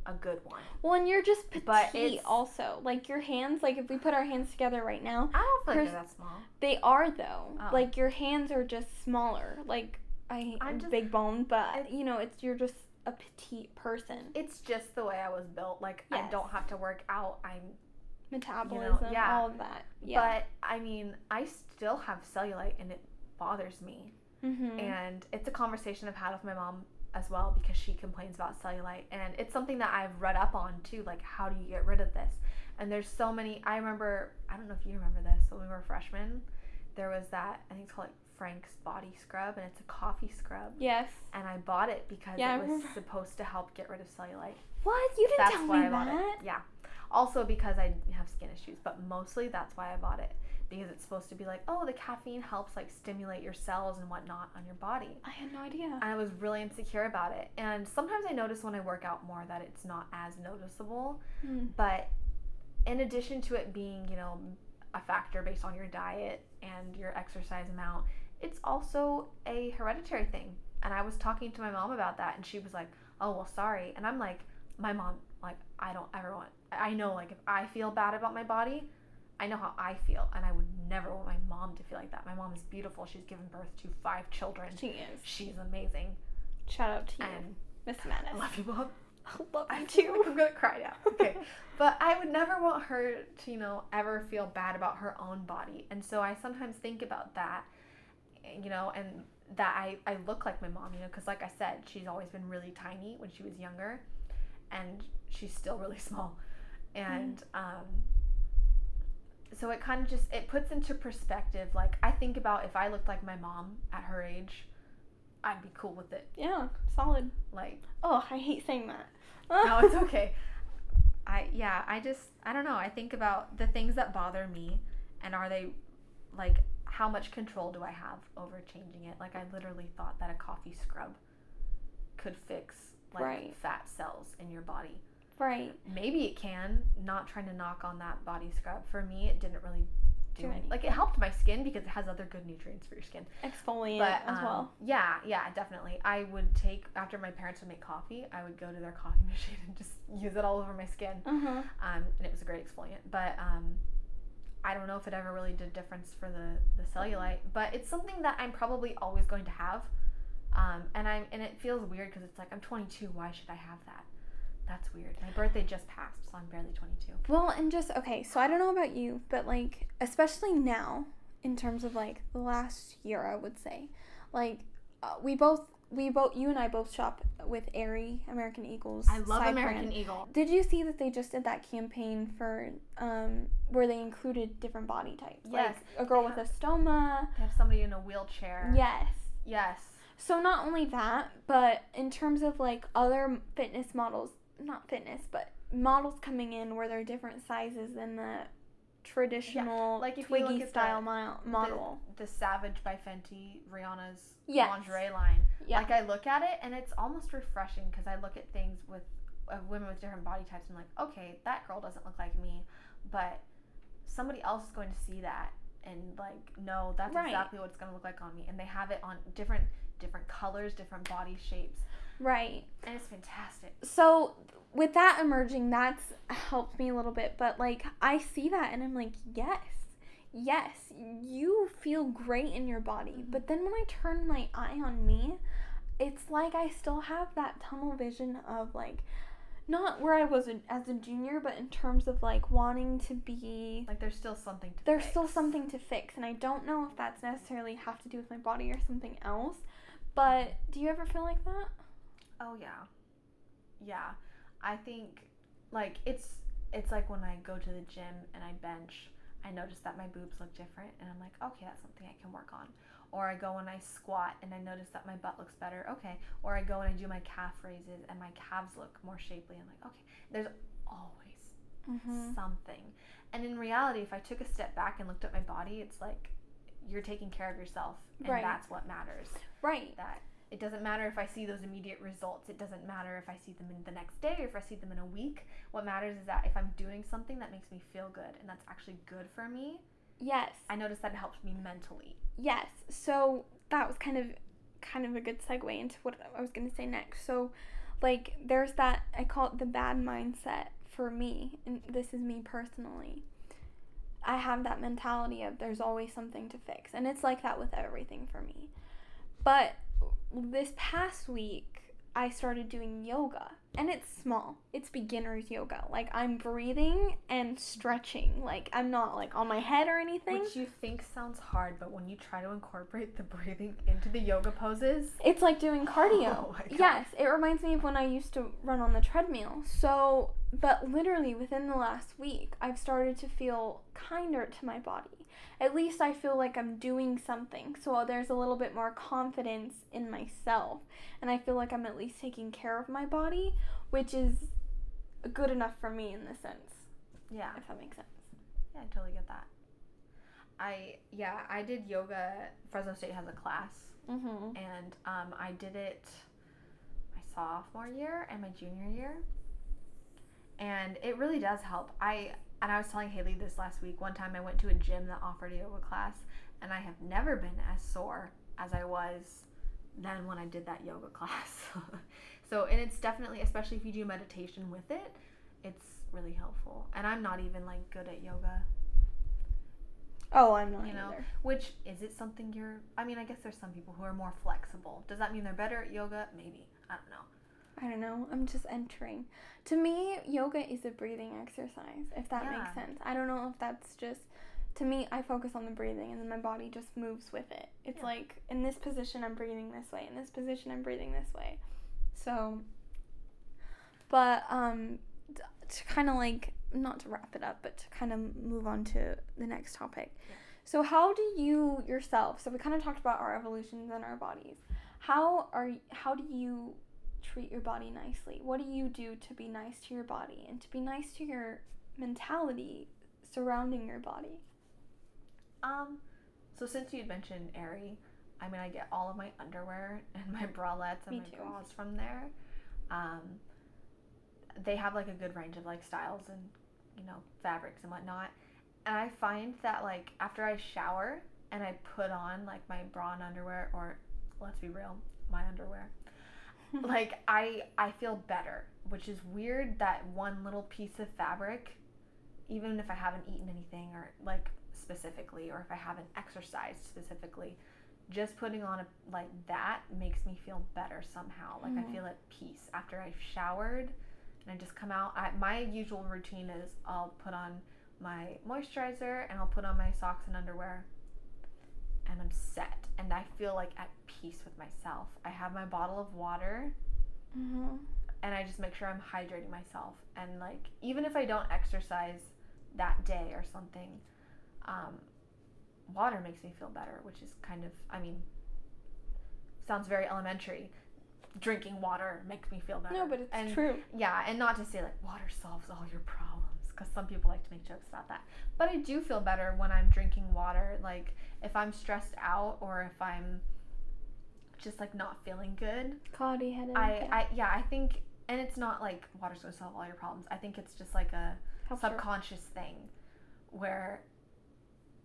a good one. Well, and you're just petite But it's- also. Like your hands, like if we put our hands together right now, I don't feel like they're that small. They are though. Oh. Like your hands are just smaller. Like I I'm just- big bone, but you know, it's you're just a petite person. It's just the way I was built. Like I don't have to work out. I'm Metabolism, yeah. all of that. Yeah. But I mean, I still have cellulite and it bothers me. mm-hmm. And it's a conversation I've had with my mom as well because she complains about cellulite. And it's something that I've read up on too. Like, how do you get rid of this? And there's so many. I remember, I don't know if you remember this, when we were freshmen, there was that, I think it's called like Frank's Body Scrub, and it's a coffee scrub. yes. And I bought it because Yeah, it was supposed to help get rid of cellulite. What? You didn't That's tell why me I bought that. it. Yeah. Also because I have skin issues, but mostly that's why I bought it. Because it's supposed to be like, oh, the caffeine helps like stimulate your cells and whatnot on your body. I had no idea. And I was really insecure about it. And sometimes I notice when I work out more that it's not as noticeable. Mm. But in addition to it being, you know, a factor based on your diet and your exercise amount, it's also a hereditary thing. And I was talking to my mom about that, and she was like, "Oh, well, sorry." And I'm like, "My mom, like, I don't ever want. I know, like, if I feel bad about my body, I know how I feel, and I would never want my mom to feel like that. My mom is beautiful. She's given birth to five children. She is. She's amazing, Shout out to you, Miss I love you, mom." [laughs] I love you like too. I'm gonna cry now. [laughs] Okay. but I would never want her to, you know, ever feel bad about her own body. And so I sometimes think about that, you know, and that I, I look like my mom, you know, because like I said, she's always been really tiny when she was younger, and she's still really [laughs] small. And um, so it kind of just it puts into perspective like I think about if I looked like my mom at her age, I'd be cool with it. Yeah, solid. Like Oh, I hate saying that. no, [laughs] it's okay. I yeah, I just I don't know. I think about the things that bother me and are they like how much control do I have over changing it? Like I literally thought that a coffee scrub could fix like Right. fat cells in your body. Right. Maybe it can. Not trying to knock on that body scrub. For me, it didn't really do any. anything. Like it helped my skin because it has other good nutrients for your skin. Exfoliate But as um, well. yeah, yeah, definitely. I would take after my parents would make coffee. I would go to their coffee [laughs] machine and just use it all over my skin. Huh. Um, and it was a great exfoliant. But um, I don't know if it ever really did difference for the the cellulite. But it's something that I'm probably always going to have. Um, and I'm and it feels weird because it's like I'm 22. Why should I have that? That's weird. My birthday just passed, so I'm barely 22. Well, and just okay, so I don't know about you, but like especially now in terms of like the last year, I would say, like uh, we both we both you and I both shop with Aerie American Eagles. I love American brand. Eagle. Did you see that they just did that campaign for um where they included different body types? Yes. Like a girl with a stoma. They have somebody in a wheelchair. Yes. Yes. So not only that, but in terms of like other fitness models, not fitness, but models coming in where they're different sizes than the traditional like if you look Twiggy style the- mo- model. The Savage by Fenty, Rihanna's Yes. lingerie line. yeah. Like I look at it and it's almost refreshing because I look at things with of women with different body types and I'm like, okay, that girl doesn't look like me, but somebody else is going to see that and like, no, that's Right. exactly what it's going to look like on me. And they have it on different different colors, different body shapes, right. and it's fantastic. So with that emerging, that's helped me a little bit. But like I see that and I'm like, yes, yes, you feel great in your body. Mhm. But then when I turn my eye on me, it's like I still have that tunnel vision of like not where I was as a junior, but in terms of like wanting to be Like there's still something to there's still something to fix and I don't know if that's necessarily have to do with my body or something else. But do you ever feel like that? Oh yeah. Yeah. I think like it's it's like when I go to the gym and I bench, I notice that my boobs look different and I'm like, okay, that's something I can work on. Or I go and I squat and I notice that my butt looks better. Okay. Or I go and I do my calf raises and my calves look more shapely. I'm like, okay. There's always Mm-hmm. something. And in reality, if I took a step back and looked at my body, it's like you're taking care of yourself and Right. that's what matters Right. that it doesn't matter if I see those immediate results. It doesn't matter if I see them in the next day or if I see them in a week. What matters is that if I'm doing something that makes me feel good and that's actually good for me, Yes. I notice that it helps me mentally. Yes. So that was kind of kind of a good segue into what I was going to say next. So like there's that I call it the bad mindset for me and this is me personally. I have that mentality of there's always something to fix and it's like that with everything for me. But this past week I started doing yoga and it's small. It's beginner's yoga. Like I'm breathing and stretching. Like I'm not like on my head or anything. Which you think sounds hard, but when you try to incorporate the [laughs] breathing into the yoga poses, It's like doing cardio. [laughs] Oh yes, it reminds me of when I used to run on the treadmill. So, but literally within the last week, I've started to feel kinder to my body. At least I feel like I'm doing something. So there's a little bit more confidence in myself. And I feel like I'm at least taking care of my body, which is good enough for me in this sense, yeah, if that makes sense. yeah, I totally get that. I yeah, I did yoga. Fresno State has a class, Mm-hmm. and um, I did it my sophomore year and my junior year, and it really does help. I and I was telling Haley this last week. One time I went to a gym that offered a yoga class, and I have never been as sore as I was then when I did that yoga [laughs] class. so and it's definitely, especially if you do meditation with it, it's really helpful. And I'm not even like good at yoga Oh, I'm not You know, either. which is it something you're? I mean, I guess there's some people who are more flexible. Does that mean they're better at yoga? Maybe. I don't know. I don't know. I'm just entering. To me, yoga is a breathing exercise, if that Yeah. makes sense. I don't know if that's just. To me, I focus on the breathing and then my body just moves with it. It's Yeah. like, in this position, I'm breathing this way. In this position, I'm breathing this way. So. But, um, to kind of like not to wrap it up, but to kind of move on to the next topic. Yeah. So how do you yourself? So we kind of talked about our evolutions and our bodies. How are how do you treat your body nicely? What do you do to be nice to your body and to be nice to your mentality surrounding your body? Um, so since you'd mentioned Aerie, I mean, I get all of my underwear and my bralettes and Me my too. bras from there. Um, they have like a good range of like styles and you know fabrics and whatnot. And I find that like after I shower and I put on like my bra and underwear, or let's be real, my underwear, [laughs] like I I feel better, which is weird that one little piece of fabric, even if I haven't eaten anything or like specifically, or if I haven't exercised specifically, just putting on a like that makes me feel better somehow. Like Mhm. I feel at peace after I've showered and I just come out. I, my usual routine is I'll put on my moisturizer and I'll put on my socks and underwear and I'm set and I feel like at peace with myself. I have my bottle of water Mm-hmm. and I just make sure I'm hydrating myself. And like, even if I don't exercise that day or something, um, water makes me feel better, which is kind of, I mean, sounds very elementary. Drinking water makes me feel better. No, but it's and, true. Yeah, and not to say like water solves all your problems, because some people like to make jokes about that. But I do feel better when I'm drinking water. Like, if I'm stressed out or if I'm just like not feeling good, Cloudy headed. I, I yeah, I think and it's not like water's gonna solve all your problems. I think it's just like a subconscious thing where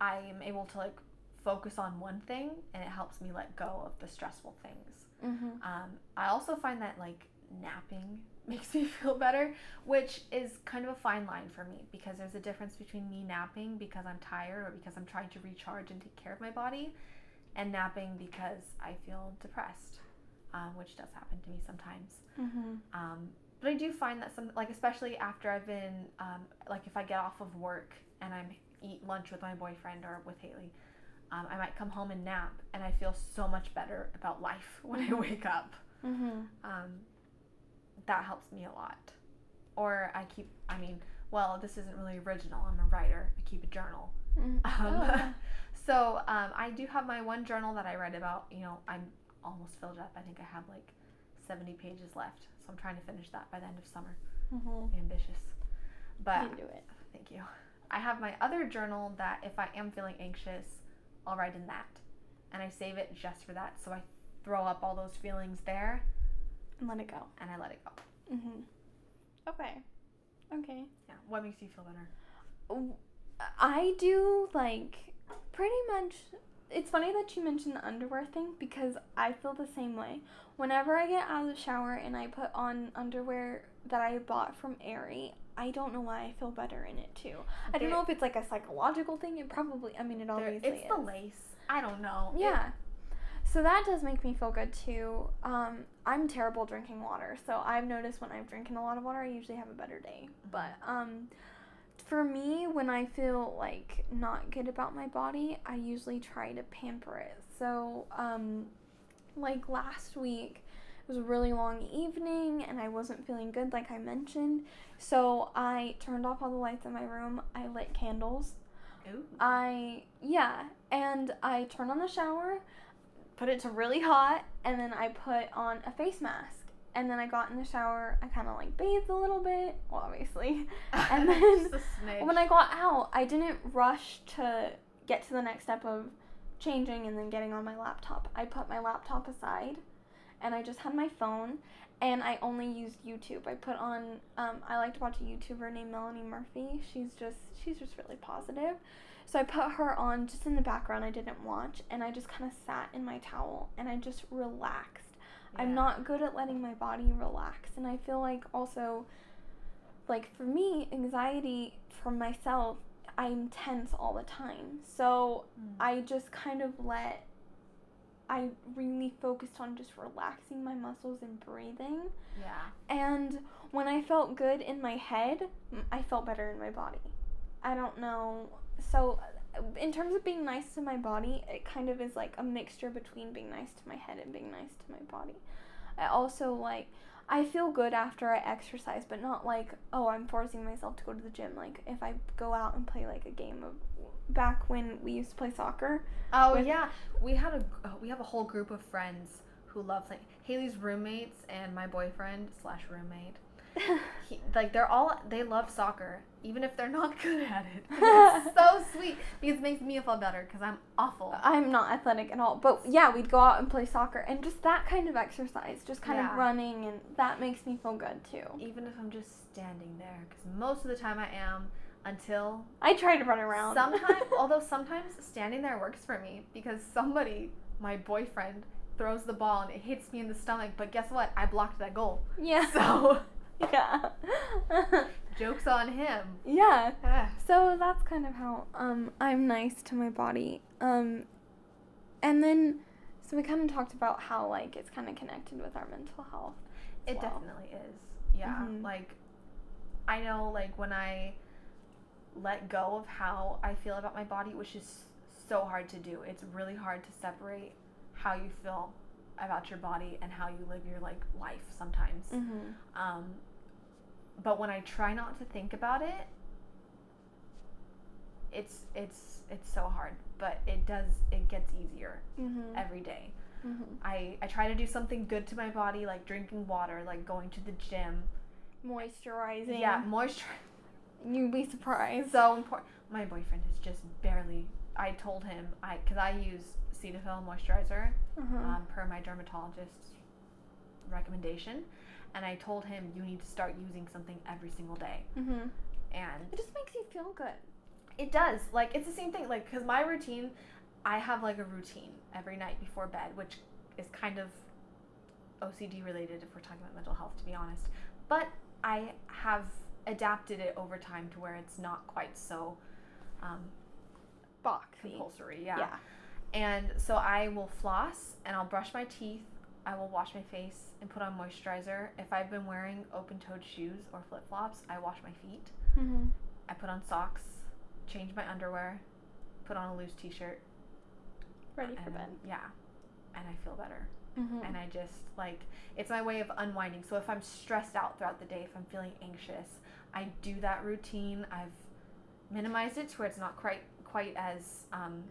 I am able to like focus on one thing and it helps me let go of the stressful things. Mm-hmm. Um, I also find that like napping makes me [laughs] feel better, which is kind of a fine line for me because there's a difference between me napping because I'm tired or because I'm trying to recharge and take care of my body, and napping because I feel depressed, um, which does happen to me sometimes. Mm-hmm. Um, but I do find that some, like especially after I've been, um, like if I get off of work and I'm eat lunch with my boyfriend or with Haley, um, I might come home and nap, and I feel so much better about life [laughs] when I wake up. Mm-hmm. That helps me a lot. Or I keep, I mean, well, this isn't really original. I'm a writer. I keep a journal. Mm-hmm. [laughs] Um, [laughs] so um, I do have my one journal that I write about. You know, I'm almost filled up. I think I have like 70 pages left. So I'm trying to finish that by the end of summer. Mm-hmm. Ambitious. But You can do it. thank you. I have my other journal that if I am feeling anxious, I'll write in that. And I save it just for that. So I throw up all those feelings there And let it go. and I let it go. Mm-hmm. Okay. Okay. Yeah. What makes you feel better? I do like pretty much. It's funny that you mentioned the underwear thing because I feel the same way. Whenever I get out of the shower and I put on underwear that I bought from Aerie, I don't know why I feel better in it too. I don't know if it's like a psychological thing. It probably. I mean, it obviously it's is. the lace. I don't know. Yeah. So that does make me feel good too. Um, I'm terrible drinking water, so I've noticed when I'm drinking a lot of water, I usually have a better day. But um, for me, when I feel like not good about my body, I usually try to pamper it. So, um, like last week, it was a really long evening and I wasn't feeling good, like I mentioned. So I turned off all the lights in my room. I lit candles. Ooh. I yeah, and I turned on the shower, put it to really hot, and then I put on a face mask. And then I got in the shower. I kind of like bathed a little bit, well, obviously. [laughs] And then Just a smidge. when I got out, I didn't rush to get to the next step of changing and then getting on my laptop. I put my laptop aside, and I just had my phone, and I only used YouTube. I put on. Um, I like to watch a YouTuber named Melanie Murphy. She's just she's just really positive. So I put her on just in the background. I didn't watch, and I just kind of sat in my towel and I just relaxed. I'm not good at letting my body relax, and I feel like also, like for me, anxiety for myself, I'm tense all the time. So Mm. I just kind of let. I really focused on just relaxing my muscles and breathing. Yeah. And when I felt good in my head, I felt better in my body. I don't know. So, in terms of being nice to my body, it kind of is like a mixture between being nice to my head and being nice to my body. I also like, I feel good after I exercise, but not like, oh, I'm forcing myself to go to the gym. Like if I go out and play like a game of back when we used to play soccer. Oh with- yeah, we had a uh, we have a whole group of friends who love like Haley's roommates and my boyfriend slash roommate. [laughs] He, like they're all they love soccer, even if they're not [laughs] good at it. [laughs] It's so sweet because it makes me feel better because I'm awful. I'm not athletic at all, but yeah, we'd go out and play soccer and just that kind of exercise, just kind Yeah. of running, and that makes me feel good too. Even if I'm just standing there, because most of the time I am until I try to run around. sometimes. although sometimes standing there works for me because somebody, my boyfriend, throws the ball and it hits me in the stomach. But guess what? I blocked that goal. yeah. So [laughs] yeah. jokes on him. yeah. Ah. So that's kind of how um I'm nice to my body. Um and then so we kind of talked about how like it's kind of connected with our mental health. It well. definitely is. Yeah. Mhm. Like, I know, like, when I let go of how I feel about my body, which is so hard to do, it's really hard to separate how you feel about your body and how you live your, like, life sometimes. Mhm. Um, but when I try not to think about it, it's it's it's so hard, but it does it gets easier Mhm. every day. Mhm. I, I try to do something good to my body, like drinking water, like going to the gym. Moisturizing. Yeah, moisture You'd be surprised. so important. My boyfriend is just barely. I told him I because I use Cetaphil moisturizer uh-huh. um, per my dermatologist's recommendation, and I told him you need to start using something every single day, mhm. and It just makes you feel good. It does. Like it's the same thing. Like because my routine, I have like a routine every night before bed, which is kind of OCD related if we're talking about mental health, to be honest. But I have adapted it over time to where it's not quite so um, Boxy. compulsory. Yeah. Yeah. And so I will floss and I'll brush my teeth. I will wash my face and put on moisturizer. If I've been wearing open-toed shoes or flip-flops, I wash my feet. Mhm. I put on socks, change my underwear, put on a loose t-shirt, Ready for bed. yeah, and I feel better. Mhm. And I just like it's my way of unwinding. So if I'm stressed out throughout the day, if I'm feeling anxious, I do that routine. I've minimized it to where it's not quite quite as um,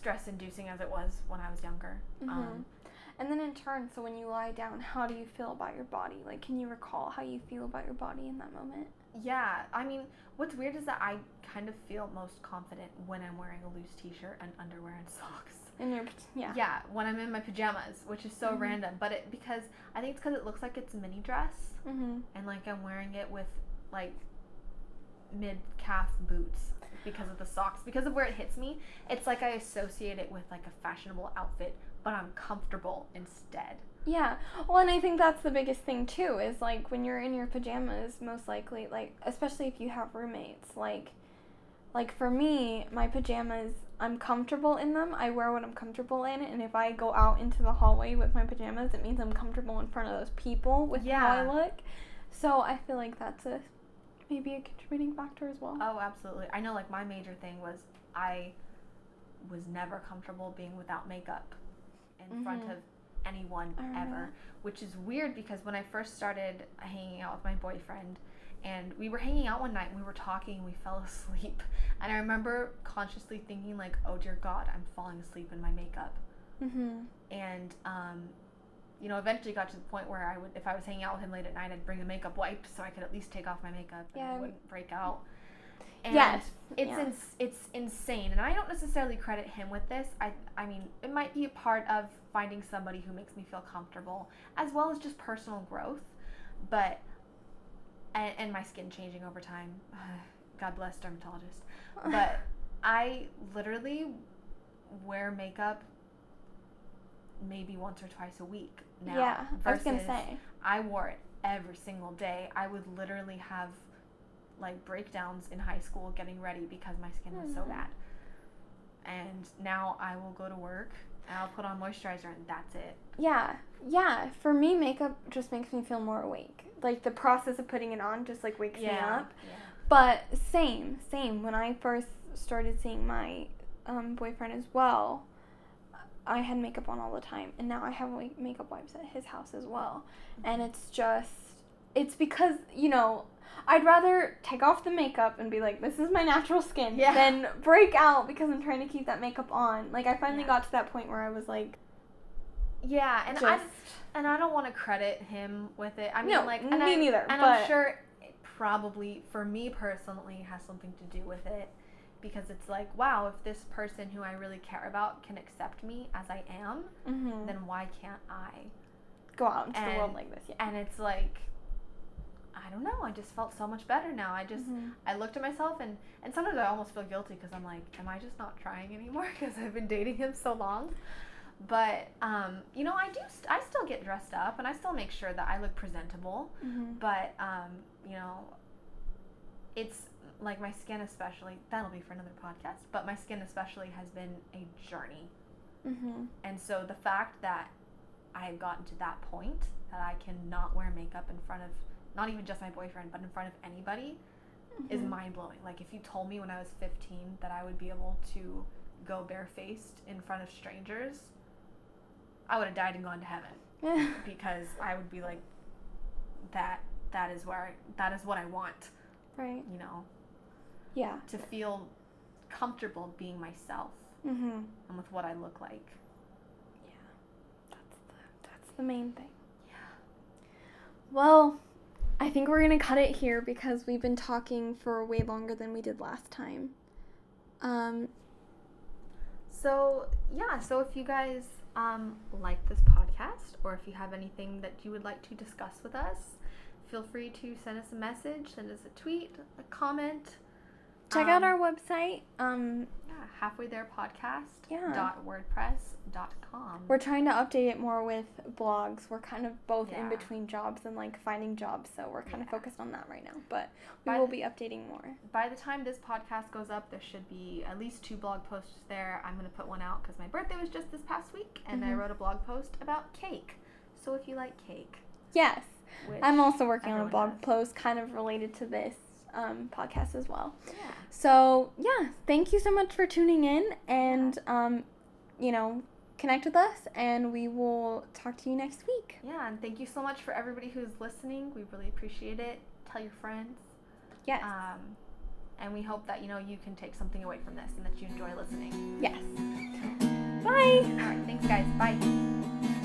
stress-inducing as it was when I was younger. Mhm. Um, And then in turn, so when you lie down, how do you feel about your body? Like, can you recall how you feel about your body in that moment? yeah, I mean, what's weird is that I kind of feel most confident when I'm wearing a loose t-shirt and underwear and [laughs] socks. In your yeah. Yeah, when I'm in my pajamas, which is so Mhm. random, but it because I think it's because it looks like it's a mini dress, Mhm. and like I'm wearing it with like mid calf boots because of the socks, because of where it hits me. It's like I associate it with like a fashionable outfit, but I'm comfortable instead. Yeah. Well, and I think that's the biggest thing too is like when you're in your pajamas, most likely, like especially if you have roommates, like like for me, my pajamas, I'm comfortable in them. I wear what I'm comfortable in, and if I go out into the hallway with my pajamas, it means I'm comfortable in front of those people with how I look. So I feel like that's a maybe a contributing factor as well. Oh, absolutely. I know like my major thing was I was never comfortable being without makeup in front Mhm. of anyone remember ever, which is weird because when I first started hanging out with my boyfriend and we were hanging out one night and we were talking and we fell [laughs] asleep and I remember consciously thinking like, "Oh dear god, I'm falling asleep in my makeup." Mhm. And um you know, eventually got to the point where I would, if I was hanging out with him late at night, I'd bring a makeup wipe so I could at least take off my makeup and Yeah, I wouldn't break out. And Yes, it's yeah. ins- it's insane, and I don't necessarily credit him with this. I I mean, it might be a part of finding somebody who makes me feel comfortable, as well as just personal growth, but and, and my skin changing over time. [sighs] God bless dermatologists, [laughs] But I literally wear makeup maybe once or twice a week now. yeah, I was gonna say. I wore it every single day. I would literally have like breakdowns in high school getting ready because my skin was so Mhm. bad. And now I will go to work and I'll put on moisturizer and that's it. Yeah, yeah. For me, makeup just makes me feel more awake. Like the process of putting it on just like wakes me up. Yeah. But same, same. When I first started seeing my um, boyfriend as well, I had makeup on all the time, and now I have makeup wipes at his house as well. And mm-hmm. it's just, it's because, you know, I'd rather take off the makeup and be like, this is my natural skin, Yeah. than break out because I'm trying to keep that makeup on. Like, I finally Yeah. got to that point where I was like, Yeah, and just, I and I don't want to credit him with it. I mean, No, like, me I, neither, And but- I'm sure it probably, for me personally, has something to do with it, because it's like, wow, if this person who I really care about can accept me as I am, mhm, then why can't I? go out into the world like this. Yeah. And it's like, I don't know. I just felt so much better now. I just Mhm. I looked at myself and and sometimes I almost feel guilty because I'm like, am I just not trying anymore [laughs] because I've been dating him so long? But um, you know, I do. St- I still get dressed up and I still make sure that I look presentable. Mhm. But um, you know, it's like my skin, especially. That'll be for another podcast. But my skin, especially, has been a journey. Mhm. And so the fact that I have gotten to that point that I cannot wear makeup in front of not even just my boyfriend, but in front of anybody is Mhm. mind blowing. Like if you told me when I was 15 that I would be able to go barefaced in front of strangers, I would have died and gone to heaven [laughs] because I would be like that that is where I, that is what I want, right. you know, Yeah. to feel comfortable being myself Mhm. and with what I look like. Yeah. That's the that's the main thing. Yeah. Well, I think we're gonna cut it here because we've been talking for way longer than we did last time. Um, So yeah, so if you guys um, like this podcast, or if you have anything that you would like to discuss with us, feel free to send us a message, send us a tweet, a comment. Check out Um, our website. Um, yeah, halfway there podcast. Yeah. Dot wordpress dot com. we're trying to update it more with blogs. We're kind of both in between jobs and like finding jobs, so we're kind of focused on that right now. But we By will the- be updating more. By the time this podcast goes up, there should be at least two blog posts there. I'm gonna put one out because my birthday was just this past week, and I Mhm. wrote a blog post about cake. So if you like cake, Yes, I'm also working on a blog does. post kind of related to this um, podcast as well. Yeah. So yeah, thank you so much for tuning in, and um, you know, connect with us, and we will talk to you next week. Yeah, and thank you so much for everybody who's listening. We really appreciate it. Tell your friends. Yes, Um, and we hope that you know you can take something away from this and that you enjoy listening. yes. Bye. All right, thanks guys. Bye.